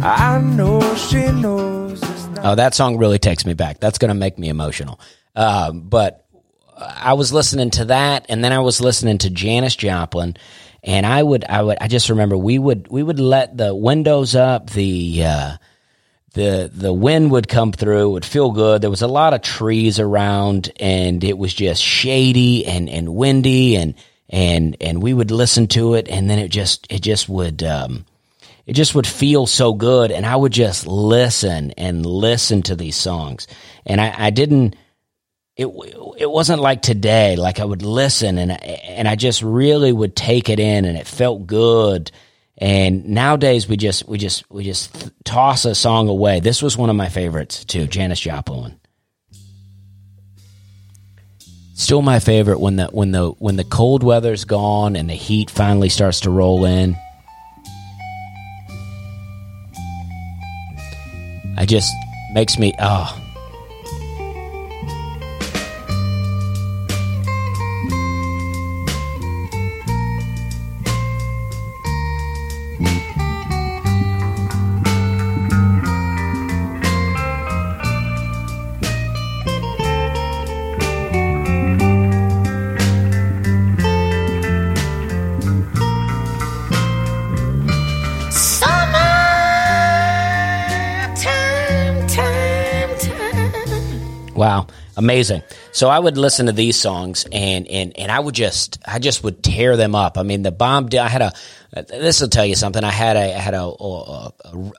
I know she knows. Oh, that song really takes me back. That's going to make me emotional. Um, but I was listening to that, and then I was listening to Janis Joplin, and I would, I would, I just remember we would, we would let the windows up, the, uh, the the wind would come through, it would feel good. There was a lot of trees around, and it was just shady and and windy, and and and we would listen to it, and then it just it just would. Um, it just would feel so good and i would just listen and listen to these songs and i, I didn't it, it wasn't like today like i would listen and and i just really would take it in and it felt good and nowadays we just we just we just toss a song away. This was one of my favorites too janis joplin. Still my favorite when the when the when the cold weather's gone and the heat finally starts to roll in. I just makes me oh amazing. So I would listen to these songs and and and I would just I just would tear them up. I mean, the bomb. I had a. This will tell you something. I had a I had a, a,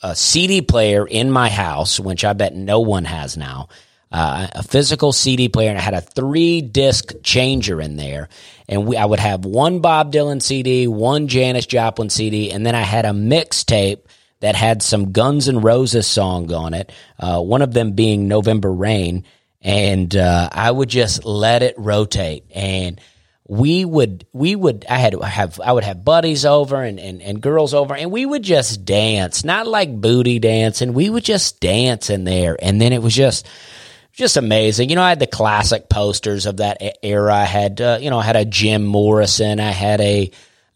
a, CD player in my house, which I bet no one has now. Uh, a physical CD player, and I had a three disc changer in there. And we, I would have one Bob Dylan CD, one Janis Joplin CD, and then I had a mixtape that had some Guns N' Roses song on it. Uh, one of them being November Rain, and uh, I would just let it rotate. And we would we would I had have I would have buddies over and, and, and girls over, and we would just dance, not like booty dancing. We would just dance in there, and then it was just just amazing. You know, I had the classic posters of that era. I had, uh, you know, I had a Jim Morrison. I had a,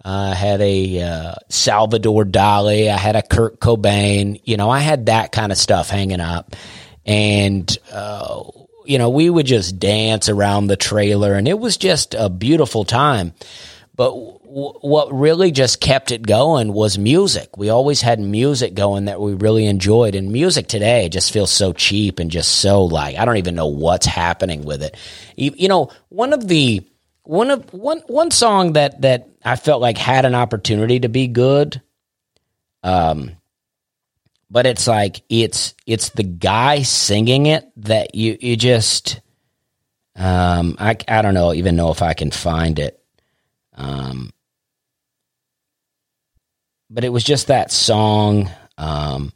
uh, had a uh, Salvador Dali. I had a Kurt Cobain. You know, I had that kind of stuff hanging up, and uh, you know, we would just dance around the trailer, and it was just a beautiful time. But w- what really just kept it going was music. We always had music going that we really enjoyed, and music today just feels so cheap and just so like I don't even know what's happening with it. You, you know, one of the one of one one song that that I felt like had an opportunity to be good, um, but it's like it's it's the guy singing it that you you just um I I don't know even know if I can find it. Um, but it was just that song. Um,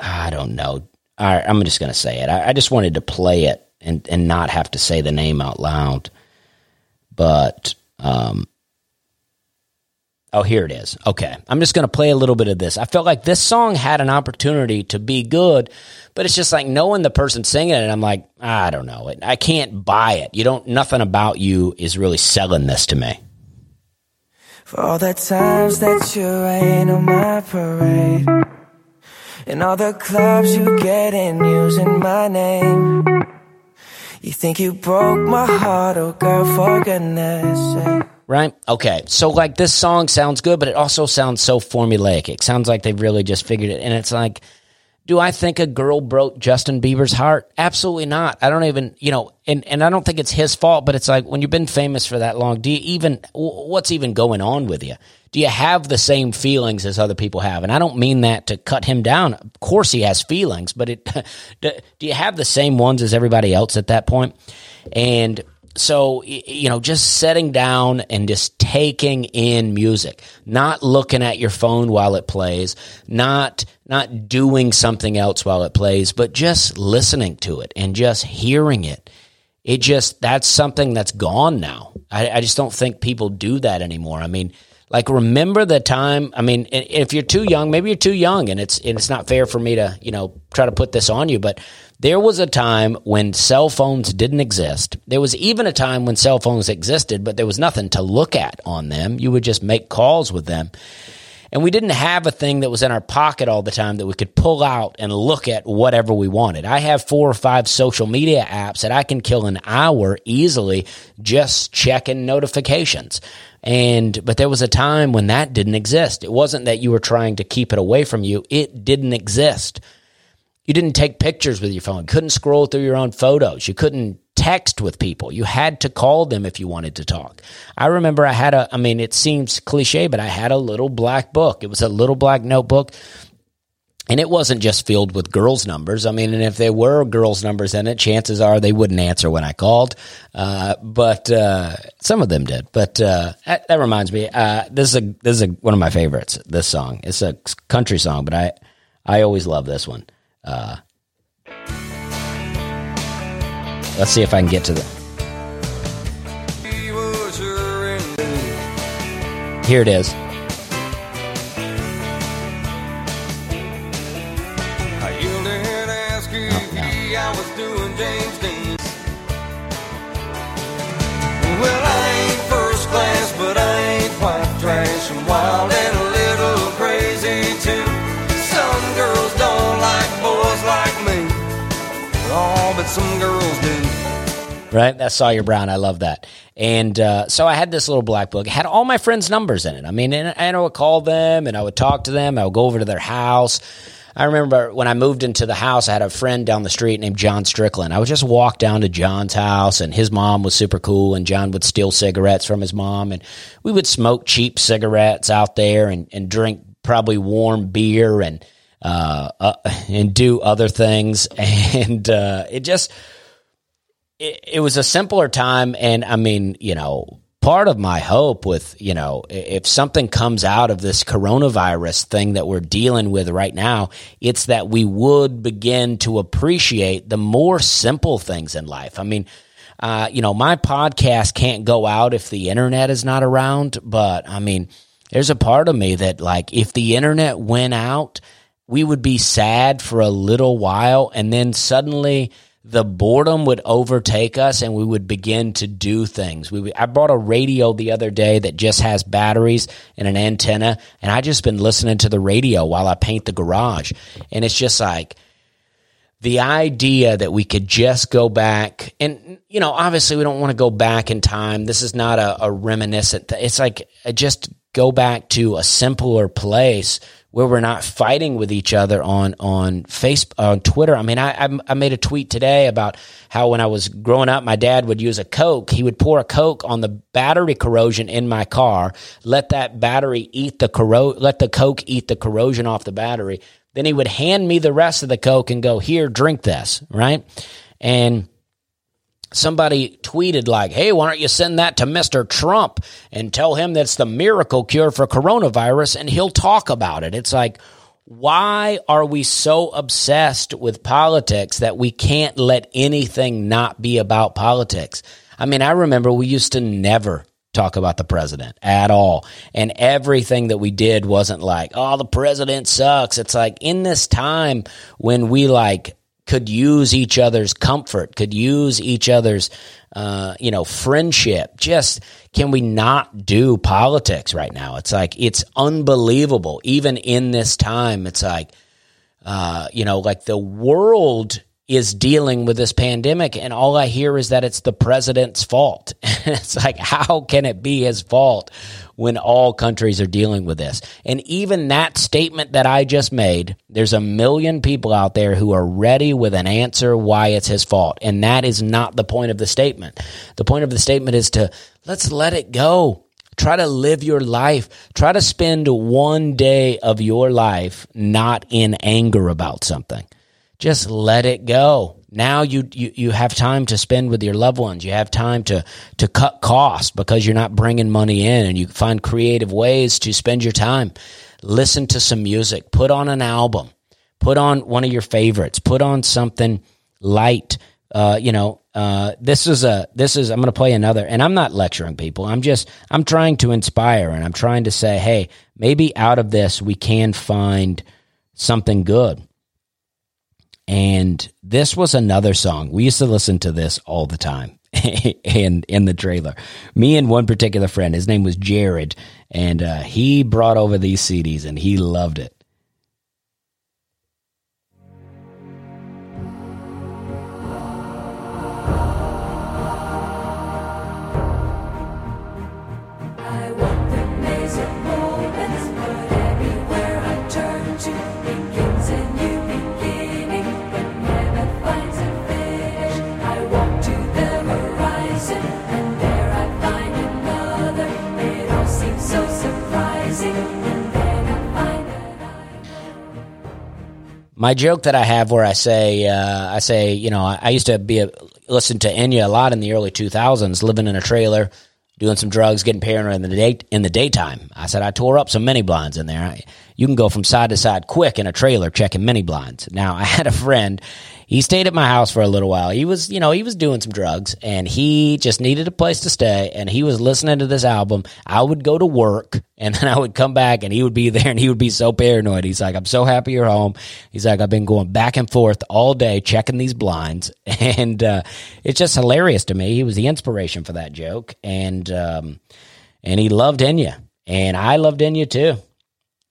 I don't know. Right, I'm just going to say it. I, I just wanted to play it and, and not have to say the name out loud. But, um, oh, here it is. Okay. I'm just going to play a little bit of this. I felt like this song had an opportunity to be good, but it's just like knowing the person singing it, I'm like, I don't know. I can't buy it. You don't, nothing about you is really selling this to me. For all the times that you rain on my parade. And all the clubs you get in using my name. You think you broke my heart, oh girl, for goodness sake. Right? Okay. So, like, this song sounds good, but it also sounds so formulaic. It sounds like they've really just figured it. And it's like, do I think a girl broke Justin Bieber's heart? Absolutely not. I don't even, you know, and, and I don't think it's his fault, but it's like when you've been famous for that long, do you even, what's even going on with you? Do you have the same feelings as other people have? And I don't mean that to cut him down. Of course he has feelings, but it, do, do you have the same ones as everybody else at that point? And so you know, just sitting down and just taking in music, not looking at your phone while it plays, not not doing something else while it plays, but just listening to it and just hearing it. It just that's something that's gone now. I, I just don't think people do that anymore. I mean, like remember the time i mean if you're too young maybe you're too young and it's and it's not fair for me to you know try to put this on you but there was a time when cell phones didn't exist there was even a time when cell phones existed but there was nothing to look at on them you would just make calls with them and we didn't have a thing that was in our pocket all the time that we could pull out and look at whatever we wanted. I have four or five social media apps that I can kill an hour easily just checking notifications. And but there was a time when that didn't exist. It wasn't that you were trying to keep it away from you. It didn't exist. You didn't take pictures with your phone. Couldn't scroll through your own photos. You couldn't text with people. You had to call them if you wanted to talk. I remember I had a, I mean, it seems cliche, but I had a little black book. It was a little black notebook. And it wasn't just filled with girls' numbers. I mean, and if there were girls' numbers in it, chances are they wouldn't answer when I called. Uh, but uh, some of them did. But uh, that, that reminds me, uh, this is a this is a, one of my favorites. This song, it's a country song, but I I always love this one. Uh, let's see if I can get to the. Here it is. Right? That's Sawyer Brown. I love that. And uh, so I had this little black book. It had all my friends' numbers in it. I mean, and, and I would call them and I would talk to them. I would go over to their house. I remember when I moved into the house, I had a friend down the street named John Strickland. I would just walk down to John's house, and his mom was super cool, and John would steal cigarettes from his mom, and we would smoke cheap cigarettes out there and, and drink probably warm beer and uh, uh, and do other things, and uh, it just it, it was a simpler time and i mean you know part of my hope with you know if something comes out of this coronavirus thing that we're dealing with right now it's that we would begin to appreciate the more simple things in life. I mean uh, you know my podcast can't go out if the internet is not around but i mean there's a part of me that like if the internet went out we would be sad for a little while and then suddenly the boredom would overtake us and we would begin to do things. We I bought a radio the other day that just has batteries and an antenna and I just been listening to the radio while I paint the garage and it's just like the idea that we could just go back and you know obviously we don't want to go back in time this is not a, a reminiscent th- it's like just go back to a simpler place where we're not fighting with each other on on Facebook on Twitter. I mean, I, I I made a tweet today about how when I was growing up, my dad would use a Coke. He would pour a Coke on the battery corrosion in my car, let that battery eat the corro- let the Coke eat the corrosion off the battery. Then he would hand me the rest of the Coke and go, "Here, drink this." Right, and somebody tweeted like, "Hey, why don't you send that to Mr. Trump and tell him that's the miracle cure for coronavirus and he'll talk about it." It's like, why are we so obsessed with politics that we can't let anything not be about politics? I mean, I remember we used to never talk about the president at all. And everything that we did wasn't like, oh, the president sucks. It's like in this time when we like could use each other's comfort, could use each other's, uh, you know, friendship. Just can we not do politics right now? It's like, it's unbelievable. Even in this time, it's like, uh, you know, like the world is dealing with this pandemic, and all I hear is that it's the president's fault. it's like, how can it be his fault when all countries are dealing with this? And even that statement that I just made, there's a million people out there who are ready with an answer why it's his fault. And that is not the point of the statement. The point of the statement is to let's let it go. Try to live your life. Try to spend one day of your life not in anger about something. Just let it go. Now you, you you have time to spend with your loved ones. You have time to to cut costs because you're not bringing money in, and you find creative ways to spend your time. Listen to some music. Put on an album. Put on one of your favorites. Put on something light. Uh, you know, uh, this is a this is I'm going to play another, and I'm not lecturing people. I'm just I'm trying to inspire, and I'm trying to say, hey, maybe out of this we can find something good. And this was another song. We used to listen to this all the time in in the trailer. Me and one particular friend, his name was Jared, and uh, he brought over these CDs and he loved it. My joke that I have where I say uh, I say you know I, I used to be a, listen to Enya a lot in the early 2000s, living in a trailer, doing some drugs, getting paranoid in the day in the daytime. I said I tore up some mini blinds in there. I, you can go from side to side quick in a trailer checking mini blinds. Now I had a friend. He stayed at my house for a little while. He was, you know, he was doing some drugs and he just needed a place to stay and he was listening to this album. I would go to work and then I would come back and he would be there and he would be so paranoid. He's like, I'm so happy you're home. He's like, I've been going back and forth all day checking these blinds. And, uh, it's just hilarious to me. He was the inspiration for that joke. And, um, and he loved Enya and I loved Enya too.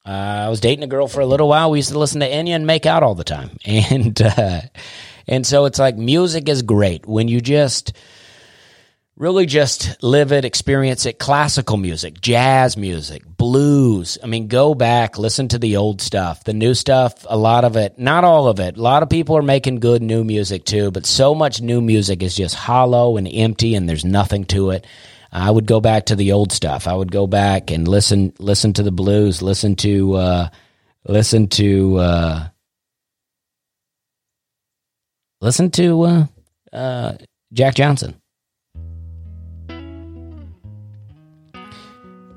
Uh, I was dating a girl for a little while. We used to listen to Enya and make out all the time. And, uh, and so it's like music is great when you just really just live it, experience it. Classical music, jazz music, blues. I mean, go back, listen to the old stuff. The new stuff, a lot of it, not all of it. A lot of people are making good new music too, but so much new music is just hollow and empty and there's nothing to it. I would go back to the old stuff. I would go back and listen listen to the blues, listen to uh, listen to uh, listen to uh, uh, Jack Johnson,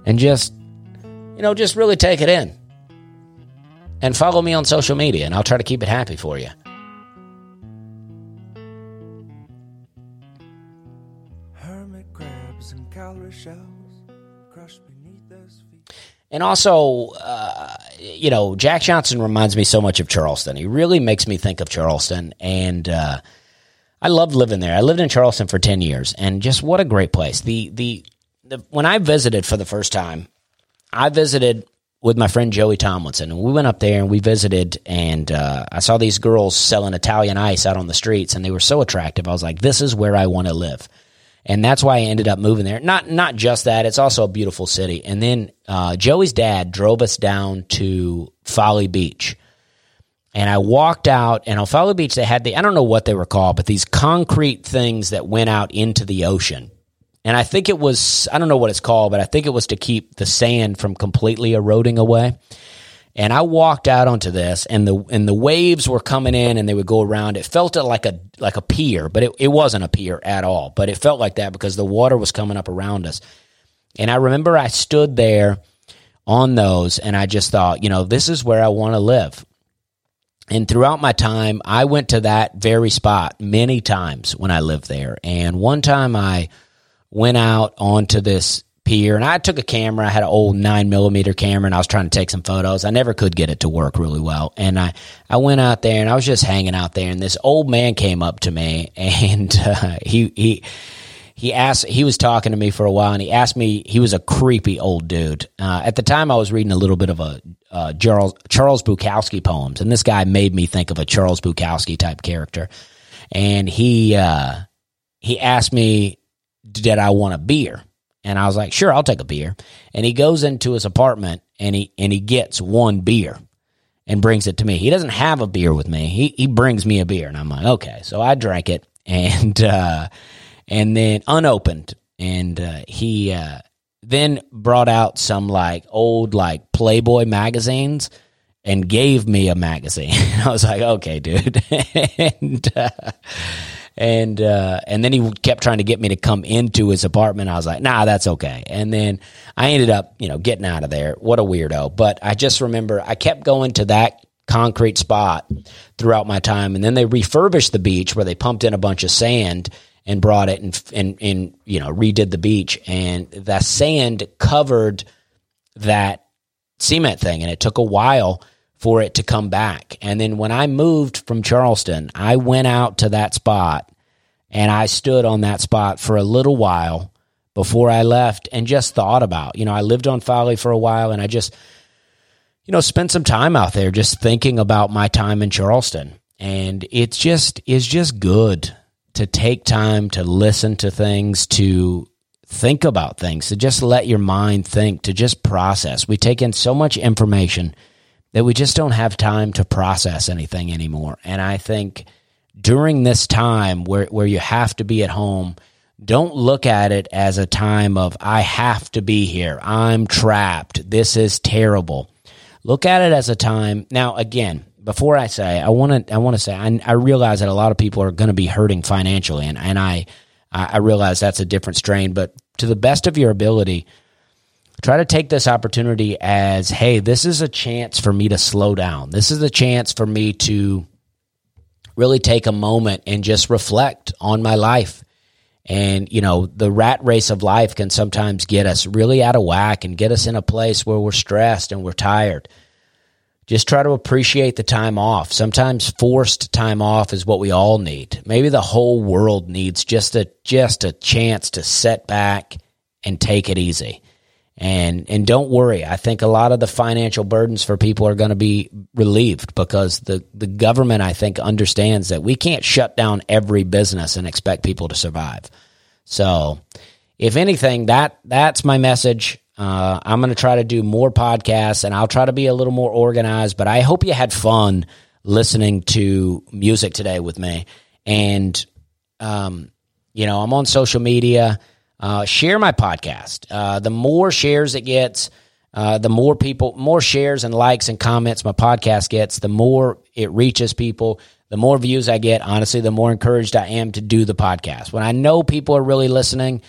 and just you know just really take it in, and follow me on social media, and I'll try to keep it happy for you. And calorie shells crushed beneath those feet. And also, uh, you know, Jack Johnson reminds me so much of Charleston. He really makes me think of Charleston. And uh, I loved living there. I lived in Charleston for 10 years. And just what a great place. The, the, the, when I visited for the first time, I visited with my friend Joey Tomlinson. And we went up there and we visited. And uh, I saw these girls selling Italian ice out on the streets. And they were so attractive. I was like, this is where I want to live and that's why I ended up moving there. Not not just that; it's also a beautiful city. And then uh, Joey's dad drove us down to Folly Beach, and I walked out. And on Folly Beach, they had the I don't know what they were called, but these concrete things that went out into the ocean. And I think it was I don't know what it's called, but I think it was to keep the sand from completely eroding away. And I walked out onto this, and the and the waves were coming in, and they would go around. It felt like a like a pier, but it, it wasn't a pier at all. But it felt like that because the water was coming up around us. And I remember I stood there on those, and I just thought, you know, this is where I want to live. And throughout my time, I went to that very spot many times when I lived there. And one time I went out onto this pier and I took a camera. I had an old nine millimeter camera and I was trying to take some photos. I never could get it to work really well. And I, I went out there and I was just hanging out there and this old man came up to me and uh, he, he, he asked, he was talking to me for a while and he asked me, he was a creepy old dude. Uh, at the time I was reading a little bit of a, uh, Charles, Charles Bukowski poems and this guy made me think of a Charles Bukowski type character. And he, uh, he asked me, did I want a beer? And I was like, sure, I'll take a beer. And he goes into his apartment and he and he gets one beer and brings it to me. He doesn't have a beer with me. He he brings me a beer and I'm like, okay. So I drank it and uh and then unopened and uh he uh then brought out some like old like Playboy magazines and gave me a magazine. I was like, okay, dude. and, uh, and, uh, and then he kept trying to get me to come into his apartment. I was like, nah, that's okay. And then I ended up, you know, getting out of there. What a weirdo. But I just remember I kept going to that concrete spot throughout my time. And then they refurbished the beach where they pumped in a bunch of sand and brought it and, and, and you know, redid the beach. And that sand covered that cement thing. And it took a while for it to come back. And then when I moved from Charleston, I went out to that spot and I stood on that spot for a little while before I left and just thought about, you know, I lived on Folly for a while and I just, you know, spent some time out there just thinking about my time in Charleston. And it's just, it's just good to take time to listen to things, to think about things, to just let your mind think, to just process. We take in so much information that we just don't have time to process anything anymore. And I think during this time where, where you have to be at home, don't look at it as a time of, I have to be here. I'm trapped. This is terrible. Look at it as a time. Now, again, before I say, I want to, I want to say, I, I realize that a lot of people are going to be hurting financially, and, and I, I realize that's a different strain. But to the best of your ability, try to take this opportunity as, hey, this is a chance for me to slow down. This is a chance for me to really take a moment and just reflect on my life. And, you know, the rat race of life can sometimes get us really out of whack and get us in a place where we're stressed and we're tired. Just try to appreciate the time off. Sometimes forced time off is what we all need. Maybe the whole world needs just a just a chance to set back and take it easy. And and don't worry, I think a lot of the financial burdens for people are going to be relieved because the the government I think understands that we can't shut down every business and expect people to survive. So, if anything, that that's my message. Uh, I'm going to try to do more podcasts and I'll try to be a little more organized. But I hope you had fun listening to music today with me. And um, you know, I'm on social media uh, share my podcast. Uh, the more shares it gets, uh, the more people, more shares and likes and comments my podcast gets, the more it reaches people, the more views I get. Honestly, the more encouraged I am to do the podcast. When I know people are really listening,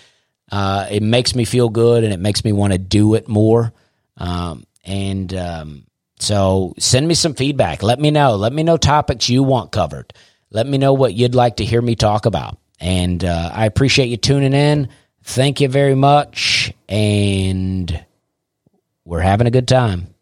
uh, it makes me feel good and it makes me want to do it more. Um, and um, so send me some feedback. Let me know. Let me know topics you want covered. Let me know what you'd like to hear me talk about. And uh, I appreciate you tuning in. Thank you very much. And we're having a good time.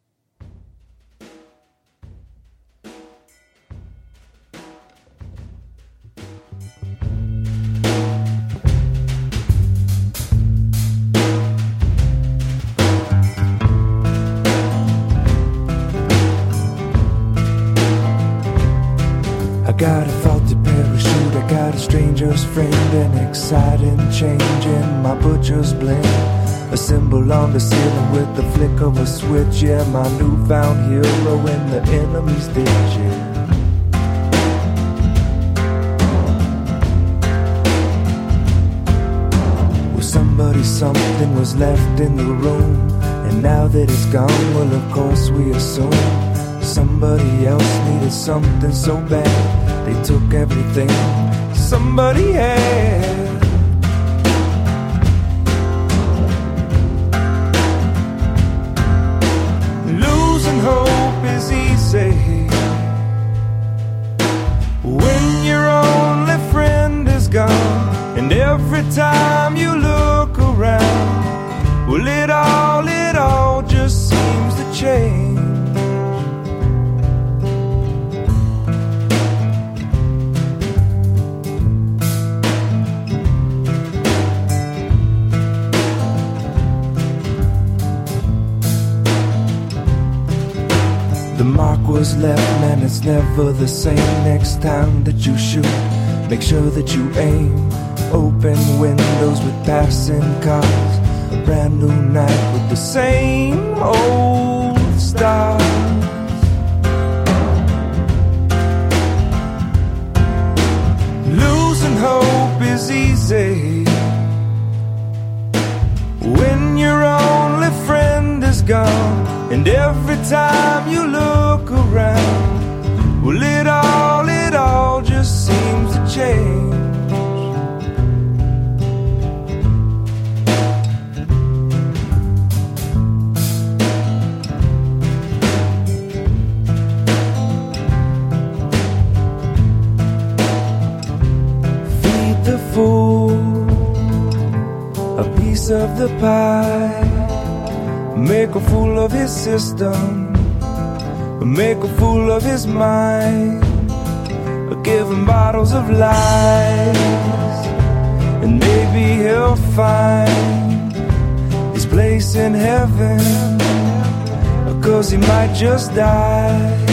I got a stranger's friend, an exciting change in my butcher's blend. A symbol on the ceiling with the flick of a switch, yeah, my newfound hero in the enemy's ditch, yeah. Somebody, something was left in the room, and now that it's gone, well, of course we assume somebody else needed something so bad. They took everything somebody had. Losing hope is easy when your only friend is gone, and every time you look around, well, it all, it all just seems to change. Was left, man, it's never the same next time that you shoot. Make sure that you aim. Open windows with passing cars. A brand new night with the same old stars. Losing hope is easy when your only friend is gone. And every time you look around, well, it all, it all just seems to change. Feed the fool a piece of the pie Make a fool of his system. Make a fool of his mind. Give him bottles of lies. And maybe he'll find his place in heaven. Cause he might just die.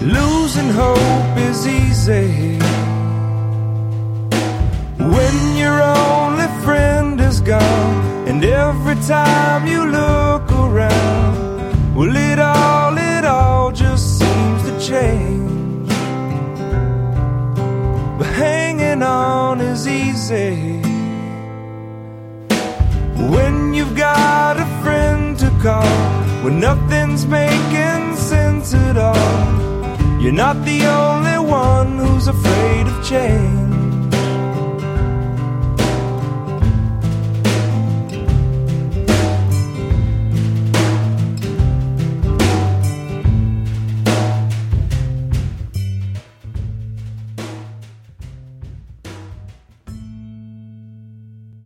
Losing hope is easy when your only friend is gone, and every time you look around, well, it all, it all just seems to change. But hanging on is easy when you've got a friend to call, when nothing's making sense at all. You're not the only one who's afraid of change.